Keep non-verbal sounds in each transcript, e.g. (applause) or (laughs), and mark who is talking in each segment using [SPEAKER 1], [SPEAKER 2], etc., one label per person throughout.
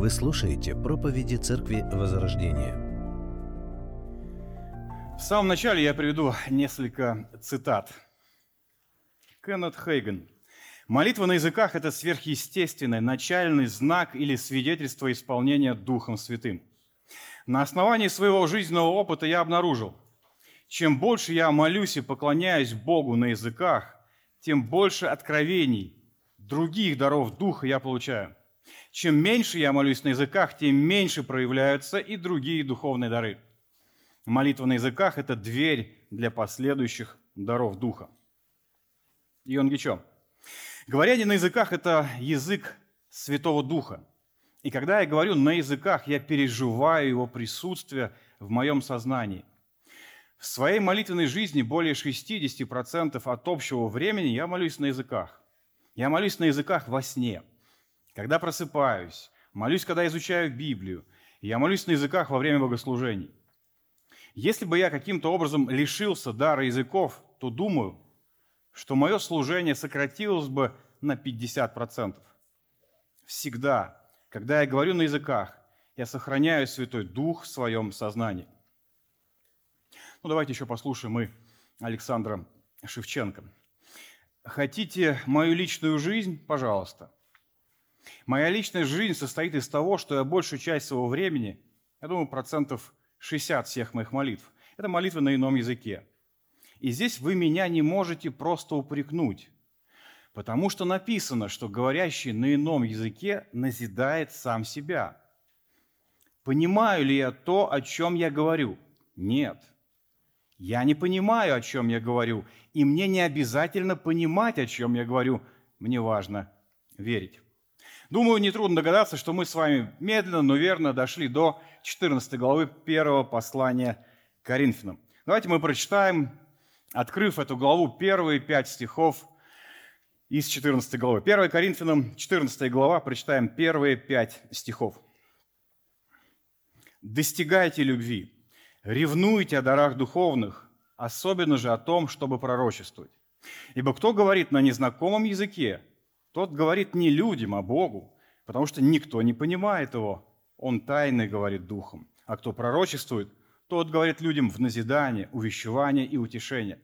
[SPEAKER 1] Вы слушаете проповеди Церкви Возрождения.
[SPEAKER 2] В самом начале я приведу несколько цитат. Кеннет Хейген. Молитва на языках – это сверхъестественный, начальный знак или свидетельство исполнения Духом Святым. На основании своего жизненного опыта я обнаружил, чем больше я молюсь и поклоняюсь Богу на языках, тем больше откровений, других даров Духа я получаю. Чем меньше я молюсь на языках, тем меньше проявляются и другие духовные дары. Молитва на языках – это дверь для последующих даров Духа. Ион Гичо. Говорение на языках – это язык Святого Духа. И когда я говорю на языках, я переживаю его присутствие в моем сознании. В своей молитвенной жизни более 60% от общего времени я молюсь на языках. Я молюсь на языках во сне, когда просыпаюсь, молюсь, когда изучаю Библию, я молюсь на языках во время богослужений. Если бы я каким-то образом лишился дара языков, то думаю, что мое служение сократилось бы на 50%. Всегда, когда я говорю на языках, я сохраняю Святой Дух в своем сознании. Ну, давайте еще послушаем мы Александра Шевченко. Хотите мою личную жизнь? Пожалуйста. Моя личная жизнь состоит из того, что я большую часть своего времени, я думаю, процентов 60 всех моих молитв, это молитвы на ином языке. И здесь вы меня не можете просто упрекнуть, потому что написано, что говорящий на ином языке назидает сам себя. Понимаю ли я то, о чем я говорю? Нет. Я не понимаю, о чем я говорю, и мне не обязательно понимать, о чем я говорю. Мне важно верить. Думаю, нетрудно догадаться, что мы с вами медленно, но верно дошли до 14 главы первого послания Коринфянам. Давайте мы прочитаем, открыв эту главу, первые пять стихов из 14 главы. 1 Коринфянам, 14 глава, прочитаем первые пять стихов. «Достигайте любви, Ревнуйте о дарах духовных, особенно же о том, чтобы пророчествовать. Ибо кто говорит на незнакомом языке, тот говорит не людям, а Богу, потому что никто не понимает его. Он тайный говорит духом. А кто пророчествует, тот говорит людям в назидание, увещевание и утешение.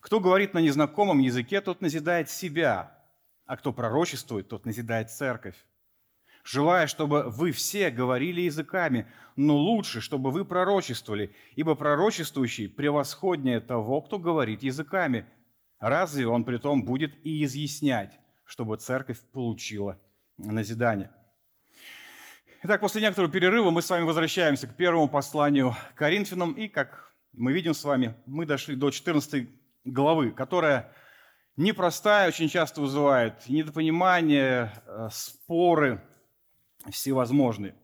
[SPEAKER 2] Кто говорит на незнакомом языке, тот назидает себя, а кто пророчествует, тот назидает церковь желая, чтобы вы все говорили языками, но лучше, чтобы вы пророчествовали, ибо пророчествующий превосходнее того, кто говорит языками. Разве он при том будет и изъяснять, чтобы церковь получила назидание? Итак, после некоторого перерыва мы с вами возвращаемся к первому посланию Коринфянам, и, как мы видим с вами, мы дошли до 14 главы, которая непростая, очень часто вызывает недопонимание, э, споры, всевозможные.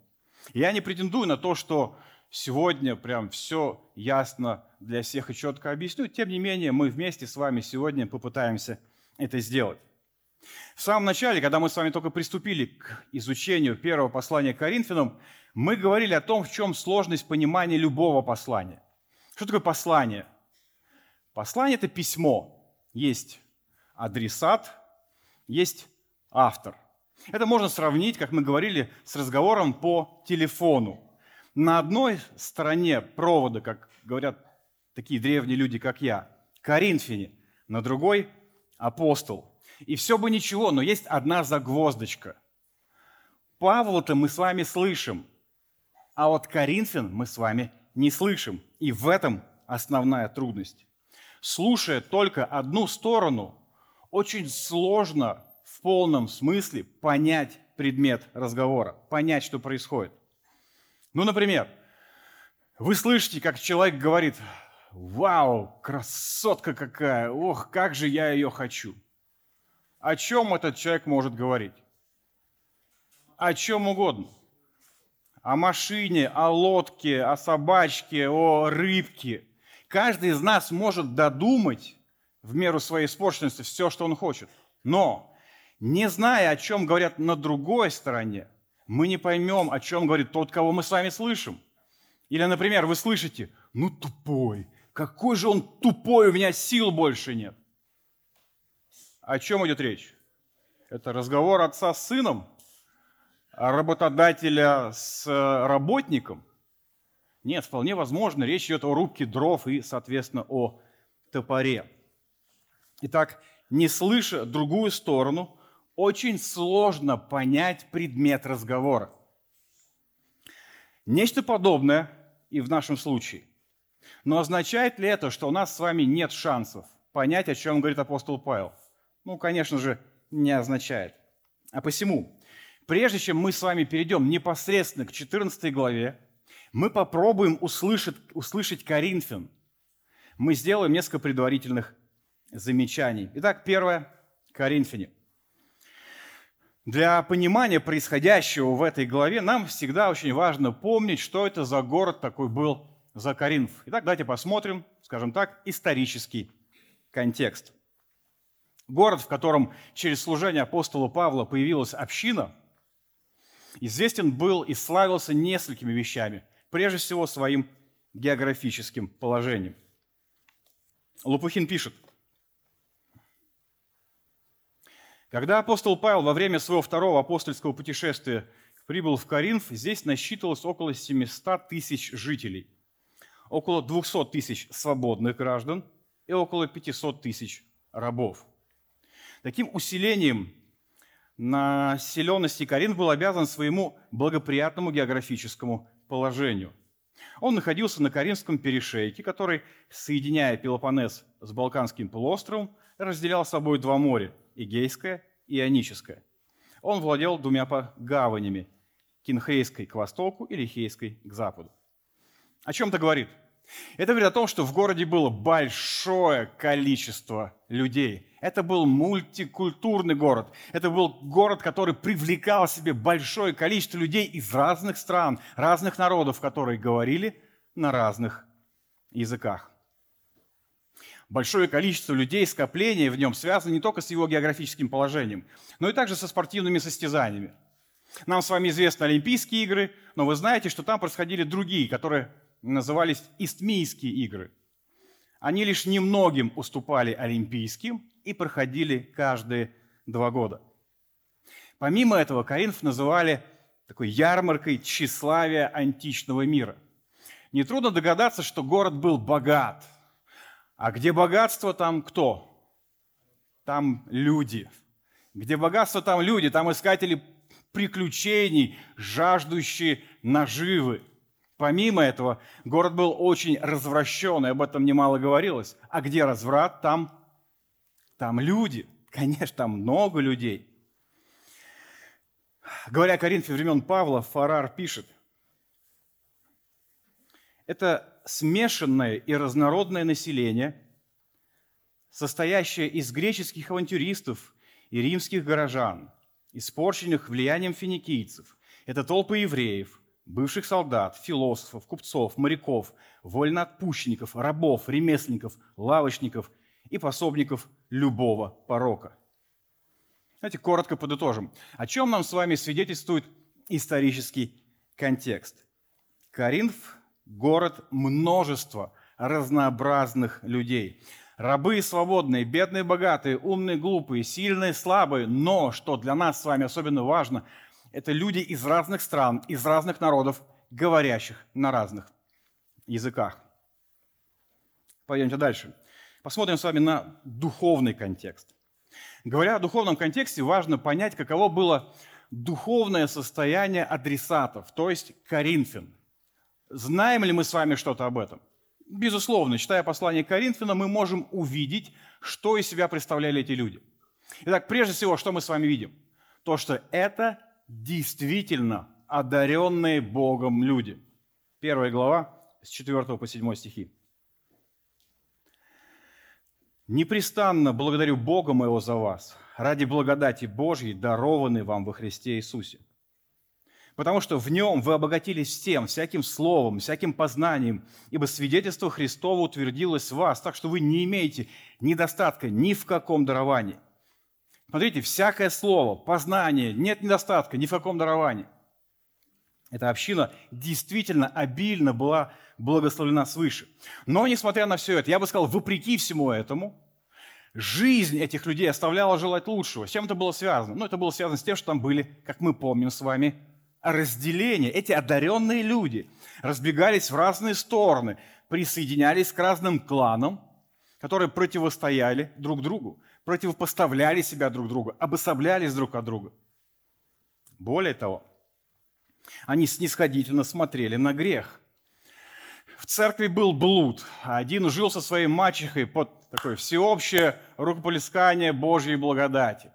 [SPEAKER 2] Я не претендую на то, что сегодня прям все ясно для всех и четко объясню. Тем не менее, мы вместе с вами сегодня попытаемся это сделать. В самом начале, когда мы с вами только приступили к изучению первого послания к Коринфянам, мы говорили о том, в чем сложность понимания любого послания. Что такое послание? Послание – это письмо. Есть адресат, есть автор – это можно сравнить, как мы говорили, с разговором по телефону. На одной стороне провода, как говорят такие древние люди, как я, Коринфяне, на другой – апостол. И все бы ничего, но есть одна загвоздочка. Павла-то мы с вами слышим, а вот Коринфян мы с вами не слышим. И в этом основная трудность. Слушая только одну сторону, очень сложно в полном смысле понять предмет разговора, понять, что происходит. Ну, например, вы слышите, как человек говорит, «Вау, красотка какая! Ох, как же я ее хочу!» О чем этот человек может говорить? О чем угодно. О машине, о лодке, о собачке, о рыбке. Каждый из нас может додумать в меру своей испорченности все, что он хочет. Но не зная, о чем говорят на другой стороне, мы не поймем, о чем говорит тот, кого мы с вами слышим. Или, например, вы слышите, ну тупой, какой же он тупой, у меня сил больше нет. О чем идет речь? Это разговор отца с сыном? работодателя с работником. Нет, вполне возможно, речь идет о рубке дров и, соответственно, о топоре. Итак, не слыша другую сторону, очень сложно понять предмет разговора. Нечто подобное и в нашем случае. Но означает ли это, что у нас с вами нет шансов понять, о чем говорит апостол Павел? Ну, конечно же, не означает. А посему, прежде чем мы с вами перейдем непосредственно к 14 главе, мы попробуем услышать, услышать Коринфян. Мы сделаем несколько предварительных замечаний. Итак, первое – Коринфяне. Для понимания происходящего в этой главе нам всегда очень важно помнить, что это за город такой был за Коринф. Итак, давайте посмотрим, скажем так, исторический контекст. Город, в котором через служение апостола Павла появилась община, известен был и славился несколькими вещами. Прежде всего, своим географическим положением. Лопухин пишет – Когда апостол Павел во время своего второго апостольского путешествия прибыл в Коринф, здесь насчитывалось около 700 тысяч жителей, около 200 тысяч свободных граждан и около 500 тысяч рабов. Таким усилением населенности Коринф был обязан своему благоприятному географическому положению. Он находился на Каринском перешейке, который, соединяя Пелопоннес с Балканским полуостровом, разделял собой два моря – Эгейское и Ионическое. Он владел двумя гаванями – Кинхейской к востоку и Лихейской к западу. О чем это говорит? Это говорит о том, что в городе было большое количество людей. Это был мультикультурный город. Это был город, который привлекал в себе большое количество людей из разных стран, разных народов, которые говорили на разных языках. Большое количество людей, скопления в нем связано не только с его географическим положением, но и также со спортивными состязаниями. Нам с вами известны Олимпийские игры, но вы знаете, что там происходили другие, которые назывались Истмийские игры. Они лишь немногим уступали Олимпийским и проходили каждые два года. Помимо этого, Коринф называли такой ярмаркой тщеславия античного мира. Нетрудно догадаться, что город был богат. А где богатство, там кто? Там люди. Где богатство, там люди, там искатели приключений, жаждущие наживы. Помимо этого, город был очень развращен, и об этом немало говорилось. А где разврат, там, там люди. (laughs) Конечно, там много людей. Говоря о Коринфе времен Павла, Фарар пишет, это смешанное и разнородное население, состоящее из греческих авантюристов и римских горожан, испорченных влиянием финикийцев. Это толпы евреев, бывших солдат, философов, купцов, моряков, вольноотпущенников, рабов, ремесленников, лавочников и пособников любого порока. Давайте коротко подытожим. О чем нам с вами свидетельствует исторический контекст? Коринф – город множества разнообразных людей. Рабы и свободные, бедные, богатые, умные, глупые, сильные, слабые. Но, что для нас с вами особенно важно – это люди из разных стран, из разных народов, говорящих на разных языках. Пойдемте дальше. Посмотрим с вами на духовный контекст. Говоря о духовном контексте, важно понять, каково было духовное состояние адресатов, то есть коринфян. Знаем ли мы с вами что-то об этом? Безусловно, читая послание Коринфянам, мы можем увидеть, что из себя представляли эти люди. Итак, прежде всего, что мы с вами видим? То, что это действительно одаренные Богом люди. Первая глава с 4 по 7 стихи. «Непрестанно благодарю Бога моего за вас, ради благодати Божьей, дарованной вам во Христе Иисусе. Потому что в нем вы обогатились всем, всяким словом, всяким познанием, ибо свидетельство Христово утвердилось в вас, так что вы не имеете недостатка ни в каком даровании – Смотрите, всякое слово, познание, нет недостатка ни в каком даровании. Эта община действительно обильно была благословлена свыше. Но, несмотря на все это, я бы сказал, вопреки всему этому, жизнь этих людей оставляла желать лучшего. С чем это было связано? Ну, это было связано с тем, что там были, как мы помним с вами, разделение. Эти одаренные люди разбегались в разные стороны, присоединялись к разным кланам, которые противостояли друг другу, противопоставляли себя друг другу, обособлялись друг от друга. Более того, они снисходительно смотрели на грех. В церкви был блуд, один жил со своей мачехой под такое всеобщее рукополискание Божьей благодати.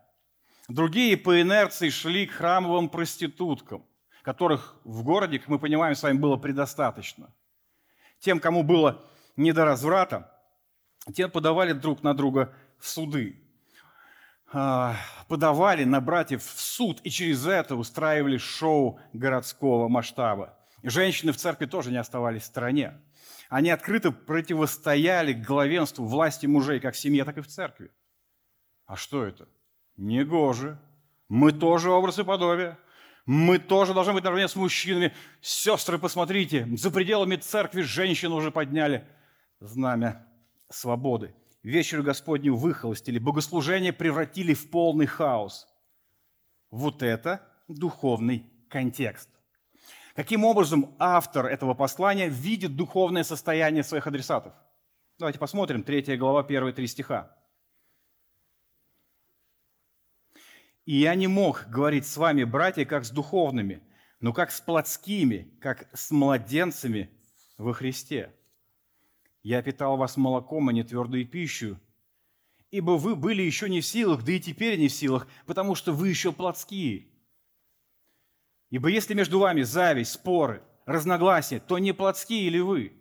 [SPEAKER 2] Другие по инерции шли к храмовым проституткам, которых в городе, как мы понимаем, с вами было предостаточно. Тем, кому было не до разврата, тем подавали друг на друга в суды. А, подавали на братьев в суд и через это устраивали шоу городского масштаба. Женщины в церкви тоже не оставались в стороне. Они открыто противостояли главенству власти мужей как в семье, так и в церкви. А что это? Негоже. Мы тоже образ и подобие. Мы тоже должны быть наравне с мужчинами. Сестры, посмотрите, за пределами церкви женщины уже подняли знамя свободы. Вечер Господню выхолостили, богослужение превратили в полный хаос. Вот это духовный контекст. Каким образом автор этого послания видит духовное состояние своих адресатов? Давайте посмотрим, 3 глава, первые три стиха. «И я не мог говорить с вами, братья, как с духовными, но как с плотскими, как с младенцами во Христе. Я питал вас молоком, а не твердой пищу, ибо вы были еще не в силах, да и теперь не в силах, потому что вы еще плотские. Ибо если между вами зависть, споры, разногласия, то не плотские ли вы?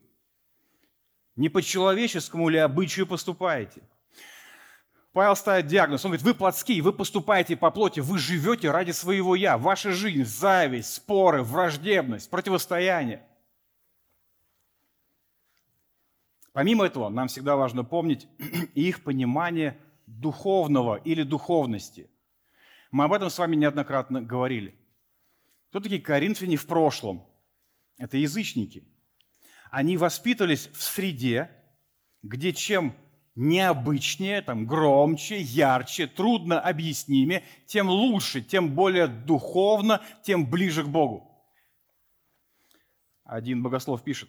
[SPEAKER 2] Не по человеческому ли обычаю поступаете? Павел ставит диагноз. Он говорит, вы плотские, вы поступаете по плоти, вы живете ради своего «я». Ваша жизнь – зависть, споры, враждебность, противостояние. Помимо этого, нам всегда важно помнить (clears throat) их понимание духовного или духовности. Мы об этом с вами неоднократно говорили. Кто такие коринфяне в прошлом? Это язычники. Они воспитывались в среде, где чем необычнее, там, громче, ярче, трудно объяснимее, тем лучше, тем более духовно, тем ближе к Богу. Один богослов пишет.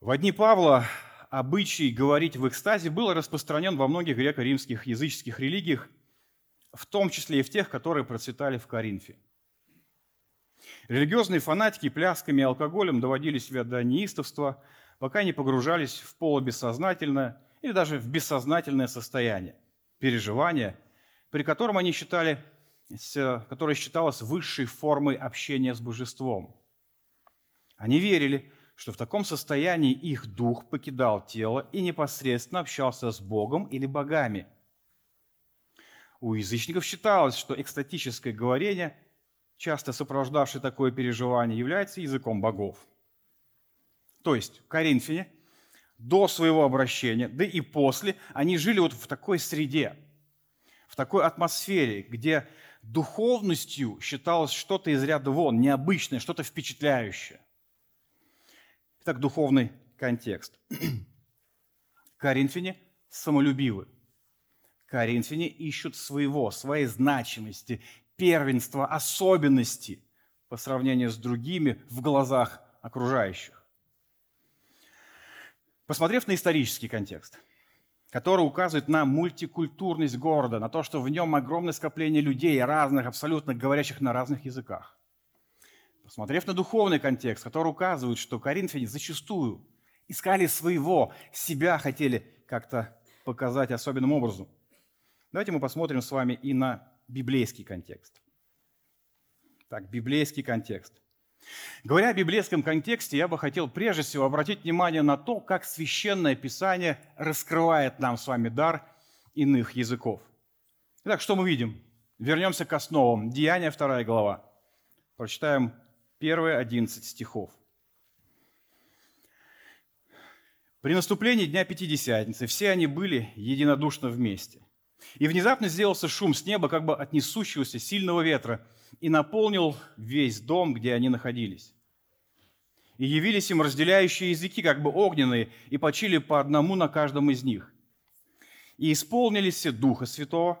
[SPEAKER 2] В одни Павла обычай говорить в экстазе был распространен во многих греко-римских языческих религиях, в том числе и в тех, которые процветали в Коринфе. Религиозные фанатики плясками и алкоголем доводили себя до неистовства, пока не погружались в полубессознательное или даже в бессознательное состояние, переживание, при котором они считали, которое считалось высшей формой общения с божеством. Они верили, что в таком состоянии их дух покидал тело и непосредственно общался с Богом или богами – у язычников считалось, что экстатическое говорение, часто сопровождавшее такое переживание, является языком богов. То есть Коринфяне до своего обращения, да и после, они жили вот в такой среде, в такой атмосфере, где духовностью считалось что-то из ряда вон, необычное, что-то впечатляющее. Итак, духовный контекст. (clears throat) Коринфяне самолюбивы. Коринфяне ищут своего, своей значимости, первенства, особенности по сравнению с другими в глазах окружающих. Посмотрев на исторический контекст, который указывает на мультикультурность города, на то, что в нем огромное скопление людей разных, абсолютно говорящих на разных языках. Посмотрев на духовный контекст, который указывает, что коринфяне зачастую искали своего, себя хотели как-то показать особенным образом. Давайте мы посмотрим с вами и на библейский контекст. Так, библейский контекст. Говоря о библейском контексте, я бы хотел прежде всего обратить внимание на то, как Священное Писание раскрывает нам с вами дар иных языков. Итак, что мы видим? Вернемся к основам. Деяния, 2 глава. Прочитаем первые 11 стихов. При наступлении Дня Пятидесятницы все они были единодушно вместе. И внезапно сделался шум с неба, как бы от несущегося сильного ветра, и наполнил весь дом, где они находились. И явились им разделяющие языки, как бы огненные, и почили по одному на каждом из них. И исполнились все Духа Святого,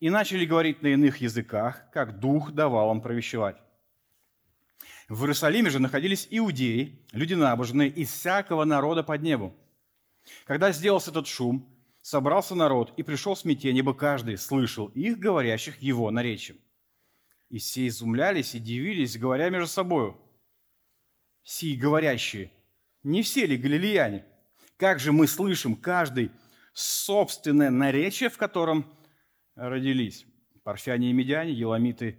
[SPEAKER 2] и начали говорить на иных языках, как Дух давал им провещевать. В Иерусалиме же находились иудеи, люди набожные, из всякого народа под небу. Когда сделался этот шум, собрался народ, и пришел смятение, ибо каждый слышал их, говорящих его наречием. И все изумлялись и дивились, говоря между собою, «Сии говорящие, не все ли галилеяне? Как же мы слышим каждый собственное наречие, в котором родились? Парфяне и медяне, еламиты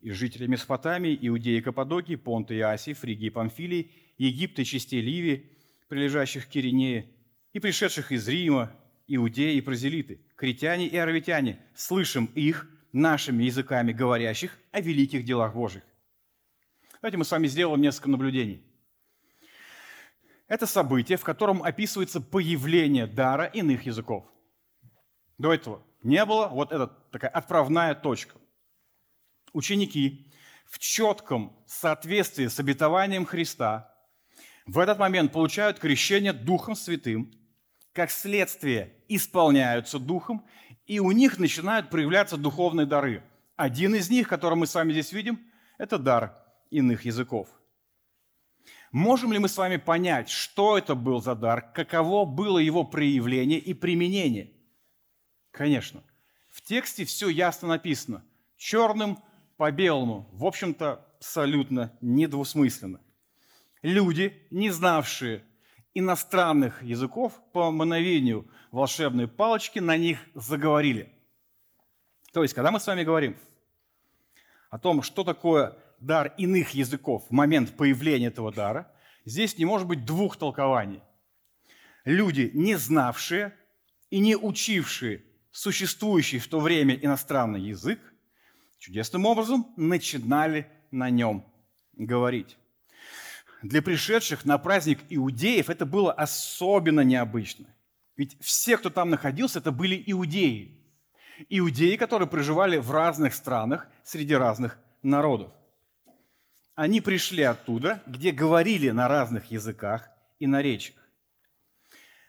[SPEAKER 2] и жители Месопотамии, Иудеи и Каппадокии, Понта и Асии, Фригии и Памфилии, Египта и частей Ливии, прилежащих к Киринее, и пришедших из Рима, иудеи и прозелиты, критяне и аравитяне, слышим их нашими языками говорящих о великих делах Божьих. Давайте мы с вами сделаем несколько наблюдений. Это событие, в котором описывается появление дара иных языков. До этого не было, вот это такая отправная точка. Ученики в четком соответствии с обетованием Христа в этот момент получают крещение Духом Святым, как следствие исполняются Духом, и у них начинают проявляться духовные дары. Один из них, который мы с вами здесь видим, это дар иных языков. Можем ли мы с вами понять, что это был за дар, каково было его проявление и применение? Конечно. В тексте все ясно написано. Черным по белому. В общем-то, абсолютно недвусмысленно. Люди, не знавшие иностранных языков, по мановению волшебной палочки на них заговорили. То есть, когда мы с вами говорим о том, что такое дар иных языков в момент появления этого дара, здесь не может быть двух толкований. Люди, не знавшие и не учившие существующий в то время иностранный язык, чудесным образом начинали на нем говорить. Для пришедших на праздник иудеев это было особенно необычно. Ведь все, кто там находился, это были иудеи. Иудеи, которые проживали в разных странах среди разных народов. Они пришли оттуда, где говорили на разных языках и наречиях.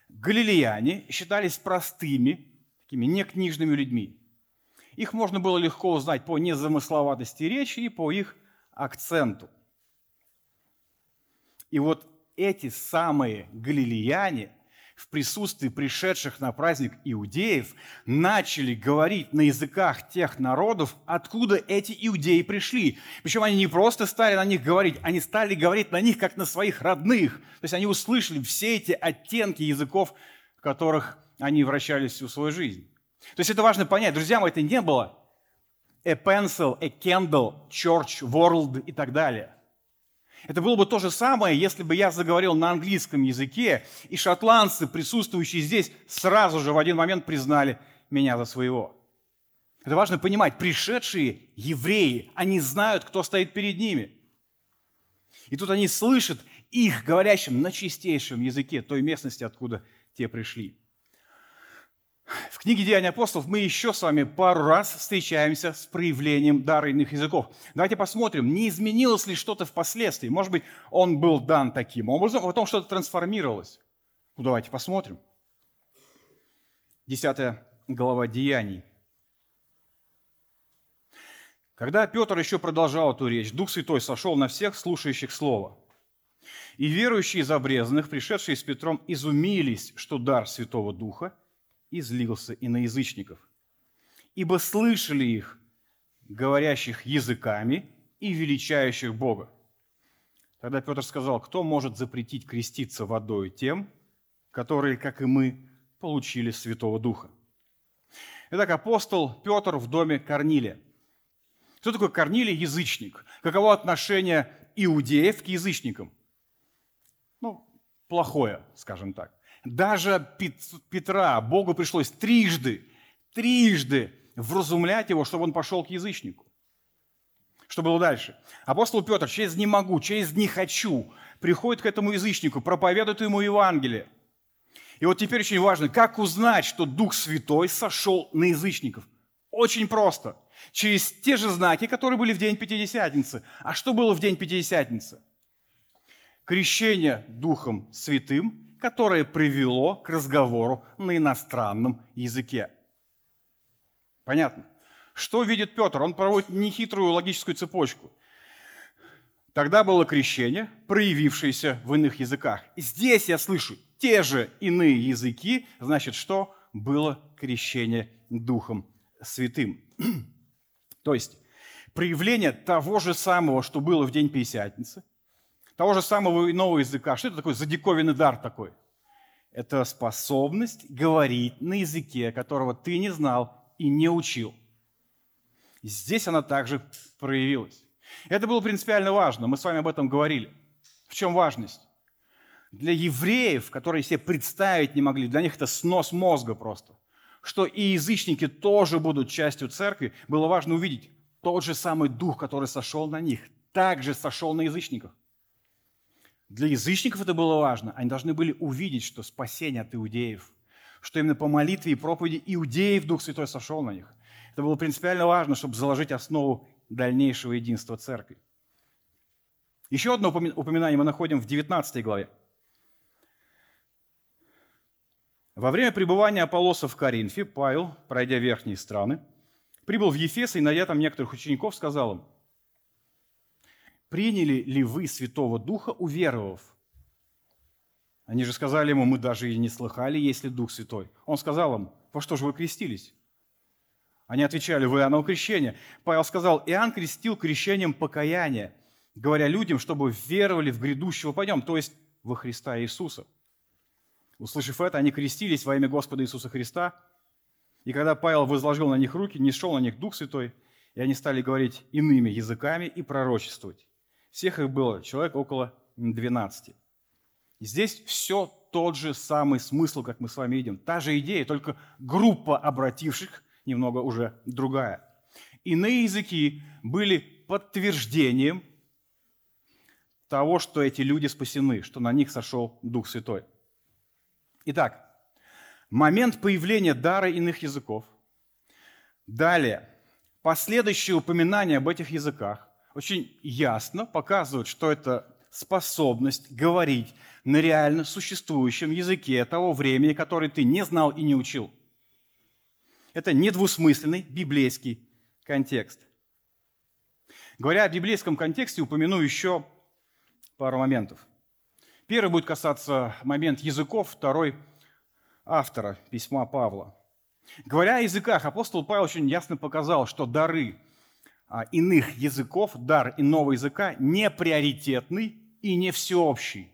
[SPEAKER 2] Галилеяне считались простыми, такими некнижными людьми. Их можно было легко узнать по незамысловатости речи и по их акценту. И вот эти самые галилеяне в присутствии пришедших на праздник иудеев начали говорить на языках тех народов, откуда эти иудеи пришли. Причем они не просто стали на них говорить, они стали говорить на них как на своих родных. То есть они услышали все эти оттенки языков, в которых они вращались всю свою жизнь. То есть это важно понять. Друзья это не было a pencil, a candle, church, world и так далее. Это было бы то же самое, если бы я заговорил на английском языке, и шотландцы, присутствующие здесь, сразу же в один момент признали меня за своего. Это важно понимать. Пришедшие евреи, они знают, кто стоит перед ними. И тут они слышат их, говорящим на чистейшем языке той местности, откуда те пришли. В книге «Деяния апостолов» мы еще с вами пару раз встречаемся с проявлением дара иных языков. Давайте посмотрим, не изменилось ли что-то впоследствии. Может быть, он был дан таким образом, а потом что-то трансформировалось. Ну, давайте посмотрим. Десятая глава Деяний. Когда Петр еще продолжал эту речь, Дух Святой сошел на всех слушающих Слово. И верующие из обрезанных, пришедшие с Петром, изумились, что дар Святого Духа – излился и на язычников. Ибо слышали их, говорящих языками и величающих Бога. Тогда Петр сказал, кто может запретить креститься водой тем, которые, как и мы, получили Святого Духа. Итак, апостол Петр в доме Корнилия. Кто такой Корнилий? Язычник. Каково отношение иудеев к язычникам? Ну, плохое, скажем так. Даже Петра Богу пришлось трижды, трижды вразумлять его, чтобы он пошел к язычнику. Что было дальше? Апостол Петр через «не могу», через «не хочу» приходит к этому язычнику, проповедует ему Евангелие. И вот теперь очень важно, как узнать, что Дух Святой сошел на язычников? Очень просто. Через те же знаки, которые были в день Пятидесятницы. А что было в день Пятидесятницы? Крещение Духом Святым – которое привело к разговору на иностранном языке. Понятно? Что видит Петр? Он проводит нехитрую логическую цепочку. Тогда было крещение, проявившееся в иных языках. Здесь я слышу те же иные языки, значит, что было крещение Духом Святым. (clears throat) То есть проявление того же самого, что было в день Пятидесятницы, того же самого иного языка. Что это такое за диковинный дар такой? Это способность говорить на языке, которого ты не знал и не учил. Здесь она также проявилась. Это было принципиально важно, мы с вами об этом говорили. В чем важность? Для евреев, которые себе представить не могли, для них это снос мозга просто, что и язычники тоже будут частью церкви, было важно увидеть, тот же самый дух, который сошел на них, также сошел на язычников. Для язычников это было важно. Они должны были увидеть, что спасение от иудеев, что именно по молитве и проповеди иудеев Дух Святой сошел на них. Это было принципиально важно, чтобы заложить основу дальнейшего единства церкви. Еще одно упоминание мы находим в 19 главе. Во время пребывания Аполлоса в Коринфе Павел, пройдя верхние страны, прибыл в Ефес и, найдя там некоторых учеников, сказал им, «Приняли ли вы Святого Духа, уверовав?» Они же сказали ему, мы даже и не слыхали, есть ли Дух Святой. Он сказал им, во что же вы крестились? Они отвечали, вы Иоанново крещение. Павел сказал, Иоанн крестил крещением покаяния, говоря людям, чтобы веровали в грядущего по нем, то есть во Христа Иисуса. Услышав это, они крестились во имя Господа Иисуса Христа. И когда Павел возложил на них руки, не шел на них Дух Святой, и они стали говорить иными языками и пророчествовать. Всех их было человек около 12. И здесь все тот же самый смысл, как мы с вами видим. Та же идея, только группа обративших немного уже другая. Иные языки были подтверждением того, что эти люди спасены, что на них сошел Дух Святой. Итак, момент появления дара иных языков. Далее, последующие упоминания об этих языках очень ясно показывают, что это способность говорить на реально существующем языке того времени, который ты не знал и не учил – это недвусмысленный библейский контекст. Говоря о библейском контексте, упомяну еще пару моментов. Первый будет касаться момент языков, второй – автора письма Павла. Говоря о языках, апостол Павел очень ясно показал, что дары иных языков, дар иного языка не приоритетный и не всеобщий.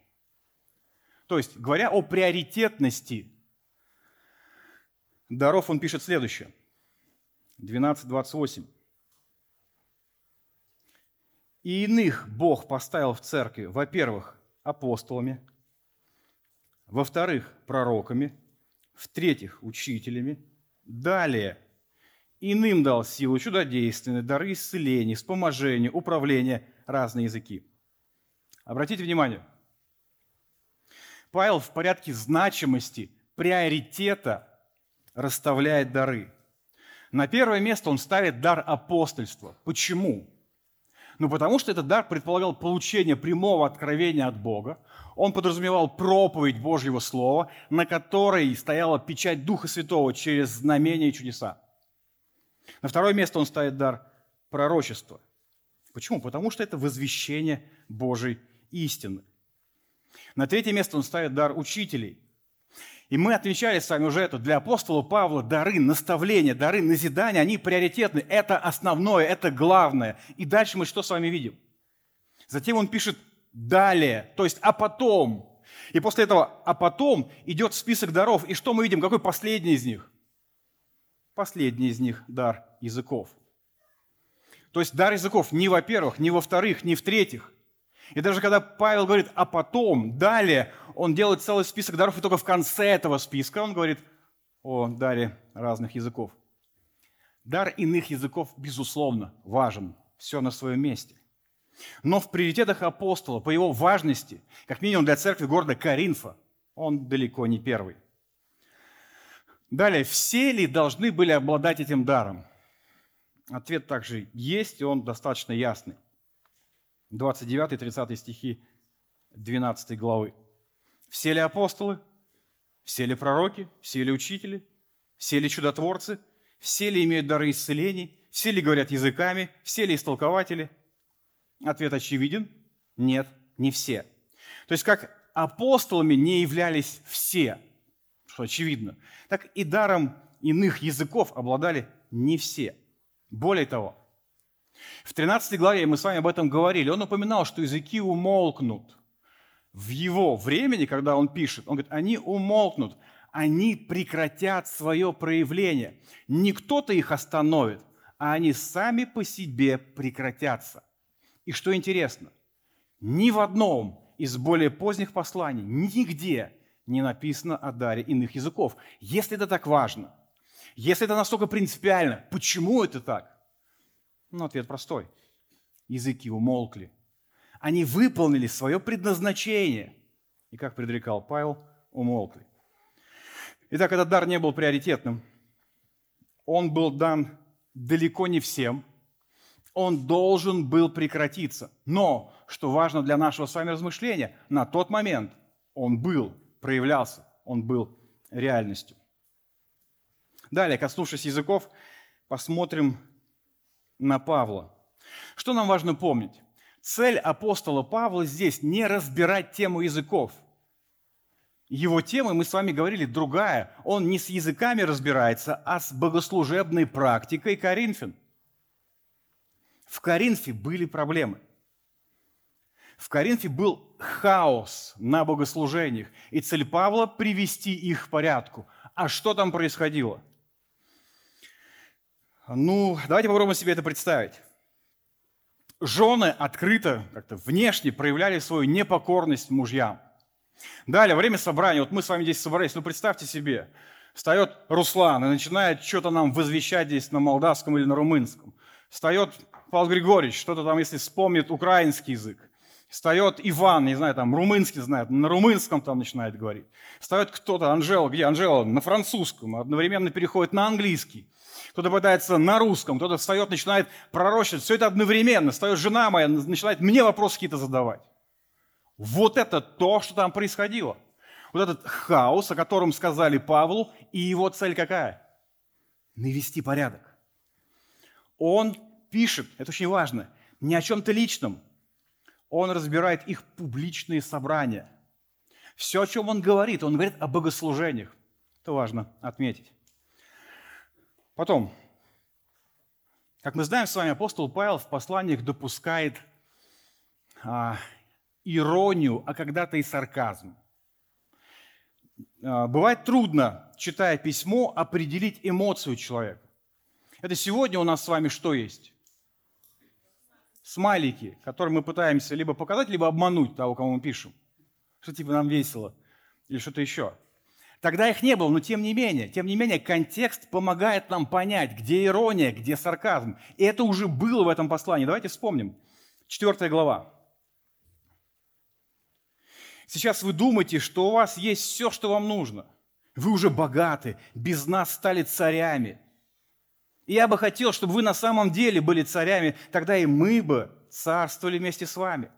[SPEAKER 2] То есть, говоря о приоритетности даров он пишет следующее. 12.28. «И иных Бог поставил в церкви, во-первых, апостолами, во-вторых, пророками, в-третьих, учителями, далее иным дал силу чудодейственные, дары исцеления, вспоможения, управления, разные языки». Обратите внимание, Павел в порядке значимости, приоритета расставляет дары. На первое место он ставит дар апостольства. Почему? Ну, потому что этот дар предполагал получение прямого откровения от Бога. Он подразумевал проповедь Божьего Слова, на которой стояла печать Духа Святого через знамения и чудеса. На второе место он ставит дар пророчества. Почему? Потому что это возвещение Божьей истины. На третье место он ставит дар учителей – и мы отмечали с вами уже это. Для апостола Павла дары, наставления, дары, назидания, они приоритетны. Это основное, это главное. И дальше мы что с вами видим? Затем он пишет «далее», то есть «а потом». И после этого «а потом» идет список даров. И что мы видим? Какой последний из них? Последний из них – дар языков. То есть дар языков не во-первых, не во-вторых, не в-третьих – и даже когда Павел говорит «а потом», далее, он делает целый список даров, и только в конце этого списка он говорит о даре разных языков. Дар иных языков, безусловно, важен, все на своем месте. Но в приоритетах апостола, по его важности, как минимум для церкви города Каринфа, он далеко не первый. Далее, все ли должны были обладать этим даром? Ответ также есть, и он достаточно ясный. 29 и 30 стихи 12 главы. Все ли апостолы? Все ли пророки? Все ли учители? Все ли чудотворцы? Все ли имеют дары исцелений? Все ли говорят языками? Все ли истолкователи? Ответ очевиден. Нет, не все. То есть как апостолами не являлись все, что очевидно, так и даром иных языков обладали не все. Более того, в 13 главе мы с вами об этом говорили. Он упоминал, что языки умолкнут. В его времени, когда он пишет, он говорит, они умолкнут, они прекратят свое проявление. Не кто-то их остановит, а они сами по себе прекратятся. И что интересно, ни в одном из более поздних посланий, нигде не написано о даре иных языков. Если это так важно, если это настолько принципиально, почему это так? Ну, ответ простой. Языки умолкли. Они выполнили свое предназначение. И, как предрекал Павел, умолкли. Итак, этот дар не был приоритетным. Он был дан далеко не всем. Он должен был прекратиться. Но, что важно для нашего с вами размышления, на тот момент он был, проявлялся, он был реальностью. Далее, коснувшись языков, посмотрим на Павла. Что нам важно помнить? Цель апостола Павла здесь не разбирать тему языков. Его тема, мы с вами говорили, другая. Он не с языками разбирается, а с богослужебной практикой Коринфян. В Коринфе были проблемы. В Коринфе был хаос на богослужениях, и цель Павла – привести их в порядку. А что там происходило? Ну, давайте попробуем себе это представить. Жены открыто, как-то внешне проявляли свою непокорность мужьям. Далее, время собрания, вот мы с вами здесь собрались, ну представьте себе, встает Руслан и начинает что-то нам возвещать здесь на молдавском или на румынском. Встает Павел Григорьевич, что-то там, если вспомнит украинский язык. Встает Иван, не знаю, там румынский знает, на румынском там начинает говорить. Встает кто-то, Анжела, где Анжела? На французском, одновременно переходит на английский кто-то пытается на русском, кто-то встает, начинает пророчить. Все это одновременно. Встает жена моя, начинает мне вопросы какие-то задавать. Вот это то, что там происходило. Вот этот хаос, о котором сказали Павлу, и его цель какая? Навести порядок. Он пишет, это очень важно, не о чем-то личном. Он разбирает их публичные собрания. Все, о чем он говорит, он говорит о богослужениях. Это важно отметить. Потом, как мы знаем с вами, апостол Павел в посланиях допускает а, иронию, а когда-то и сарказм. А, бывает трудно, читая письмо, определить эмоцию человека. Это сегодня у нас с вами что есть? Смайлики, которые мы пытаемся либо показать, либо обмануть того, кому мы пишем. Что типа нам весело или что-то еще. Тогда их не было, но тем не менее, тем не менее, контекст помогает нам понять, где ирония, где сарказм. И это уже было в этом послании. Давайте вспомним. Четвертая глава. Сейчас вы думаете, что у вас есть все, что вам нужно. Вы уже богаты, без нас стали царями. И я бы хотел, чтобы вы на самом деле были царями, тогда и мы бы царствовали вместе с вами.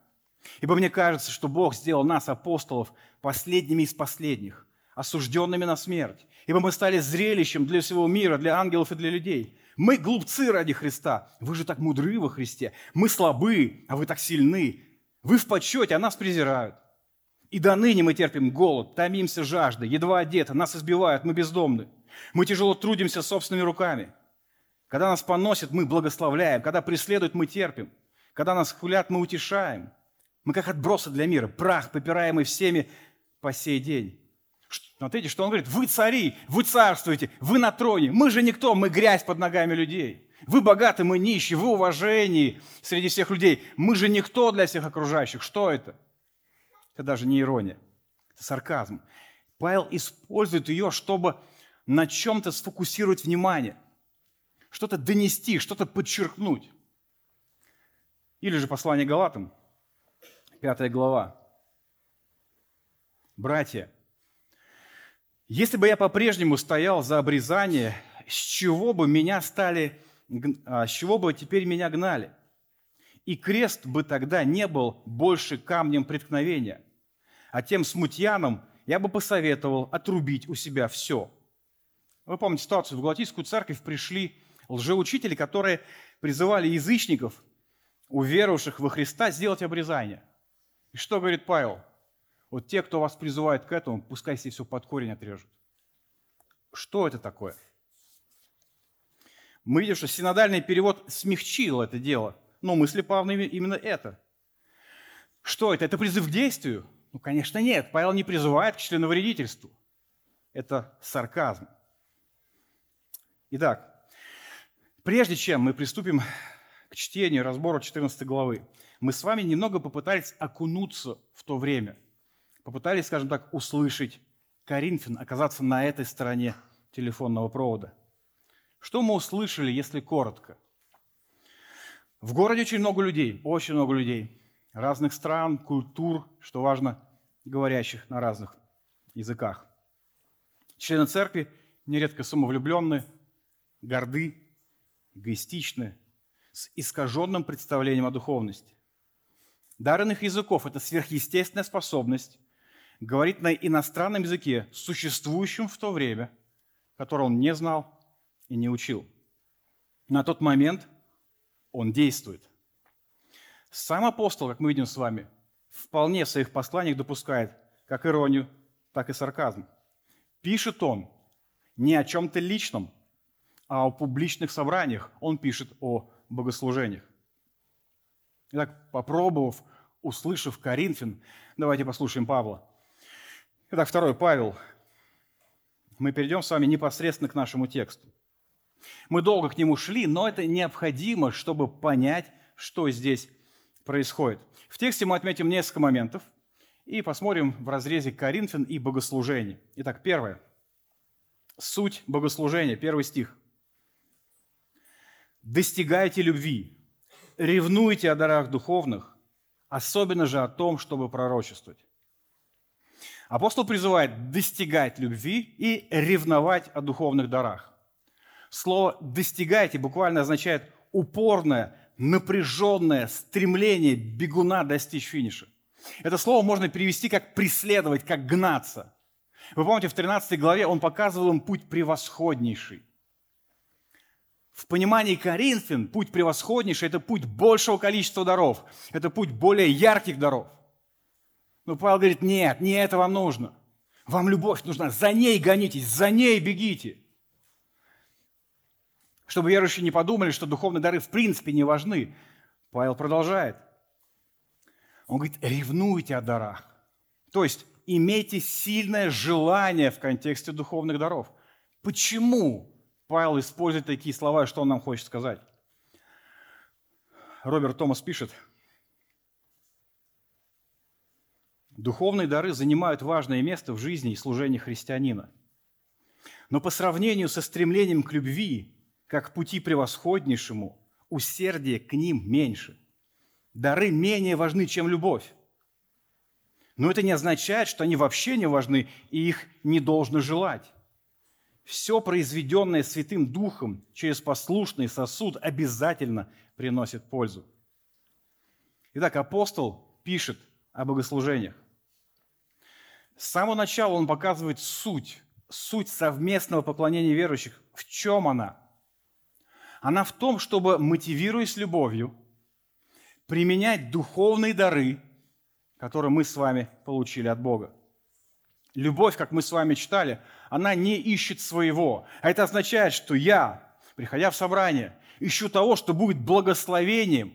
[SPEAKER 2] Ибо мне кажется, что Бог сделал нас, апостолов, последними из последних – осужденными на смерть, ибо мы стали зрелищем для всего мира, для ангелов и для людей. Мы глупцы ради Христа. Вы же так мудры во Христе. Мы слабы, а вы так сильны. Вы в почете, а нас презирают. И до ныне мы терпим голод, томимся жаждой, едва одеты, нас избивают, мы бездомны. Мы тяжело трудимся собственными руками. Когда нас поносят, мы благословляем. Когда преследуют, мы терпим. Когда нас хулят, мы утешаем. Мы как отбросы для мира, прах, попираемый всеми по сей день. Смотрите, что он говорит. Вы цари, вы царствуете, вы на троне. Мы же никто, мы грязь под ногами людей. Вы богаты, мы нищие, вы уважение среди всех людей. Мы же никто для всех окружающих. Что это? Это даже не ирония, это сарказм. Павел использует ее, чтобы на чем-то сфокусировать внимание, что-то донести, что-то подчеркнуть. Или же послание Галатам, пятая глава. Братья, если бы я по-прежнему стоял за обрезание, с чего бы меня стали, а, с чего бы теперь меня гнали? И крест бы тогда не был больше камнем преткновения. А тем смутьянам я бы посоветовал отрубить у себя все. Вы помните ситуацию, в Галатийскую церковь пришли Лжеучители, которые призывали язычников, уверовавших во Христа, сделать обрезание. И что говорит Павел? Вот те, кто вас призывает к этому, пускай себе все под корень отрежут. Что это такое? Мы видим, что синодальный перевод смягчил это дело. Но мысли Павла именно это. Что это? Это призыв к действию? Ну, конечно, нет. Павел не призывает к членовредительству. Это сарказм. Итак, прежде чем мы приступим к чтению, разбору 14 главы, мы с вами немного попытались окунуться в то время. Попытались, скажем так, услышать Коринфян, оказаться на этой стороне телефонного провода. Что мы услышали, если коротко? В городе очень много людей, очень много людей, разных стран, культур, что важно, говорящих на разных языках. Члены церкви нередко самовлюбленные, горды, эгоистичны, с искаженным представлением о духовности. Дар иных языков – это сверхъестественная способность говорить на иностранном языке, существующем в то время, которое он не знал и не учил. На тот момент он действует. Сам апостол, как мы видим с вами, вполне в своих посланиях допускает как иронию, так и сарказм. Пишет он не о чем-то личном, а о публичных собраниях. Он пишет о богослужениях. Итак, попробовав, услышав Коринфян, давайте послушаем Павла. Итак, второй, Павел. Мы перейдем с вами непосредственно к нашему тексту. Мы долго к нему шли, но это необходимо, чтобы понять, что здесь происходит. В тексте мы отметим несколько моментов и посмотрим в разрезе Коринфян и богослужений. Итак, первое. Суть богослужения, первый стих. «Достигайте любви, ревнуйте о дарах духовных, особенно же о том, чтобы пророчествовать». Апостол призывает достигать любви и ревновать о духовных дарах. Слово «достигайте» буквально означает упорное, напряженное стремление бегуна достичь финиша. Это слово можно перевести как «преследовать», как «гнаться». Вы помните, в 13 главе он показывал им путь превосходнейший. В понимании Коринфян путь превосходнейший – это путь большего количества даров, это путь более ярких даров. Но Павел говорит, нет, не это вам нужно. Вам любовь нужна, за ней гонитесь, за ней бегите чтобы верующие не подумали, что духовные дары в принципе не важны. Павел продолжает. Он говорит, ревнуйте о дарах. То есть имейте сильное желание в контексте духовных даров. Почему Павел использует такие слова, что он нам хочет сказать? Роберт Томас пишет, Духовные дары занимают важное место в жизни и служении христианина. Но по сравнению со стремлением к любви как пути превосходнейшему, усердие к ним меньше. Дары менее важны, чем любовь. Но это не означает, что они вообще не важны и их не должно желать. Все произведенное Святым Духом через послушный сосуд обязательно приносит пользу. Итак, апостол пишет о богослужениях. С самого начала он показывает суть, суть совместного поклонения верующих. В чем она? Она в том, чтобы, мотивируясь любовью, применять духовные дары, которые мы с вами получили от Бога. Любовь, как мы с вами читали, она не ищет своего. А это означает, что я, приходя в собрание, ищу того, что будет благословением,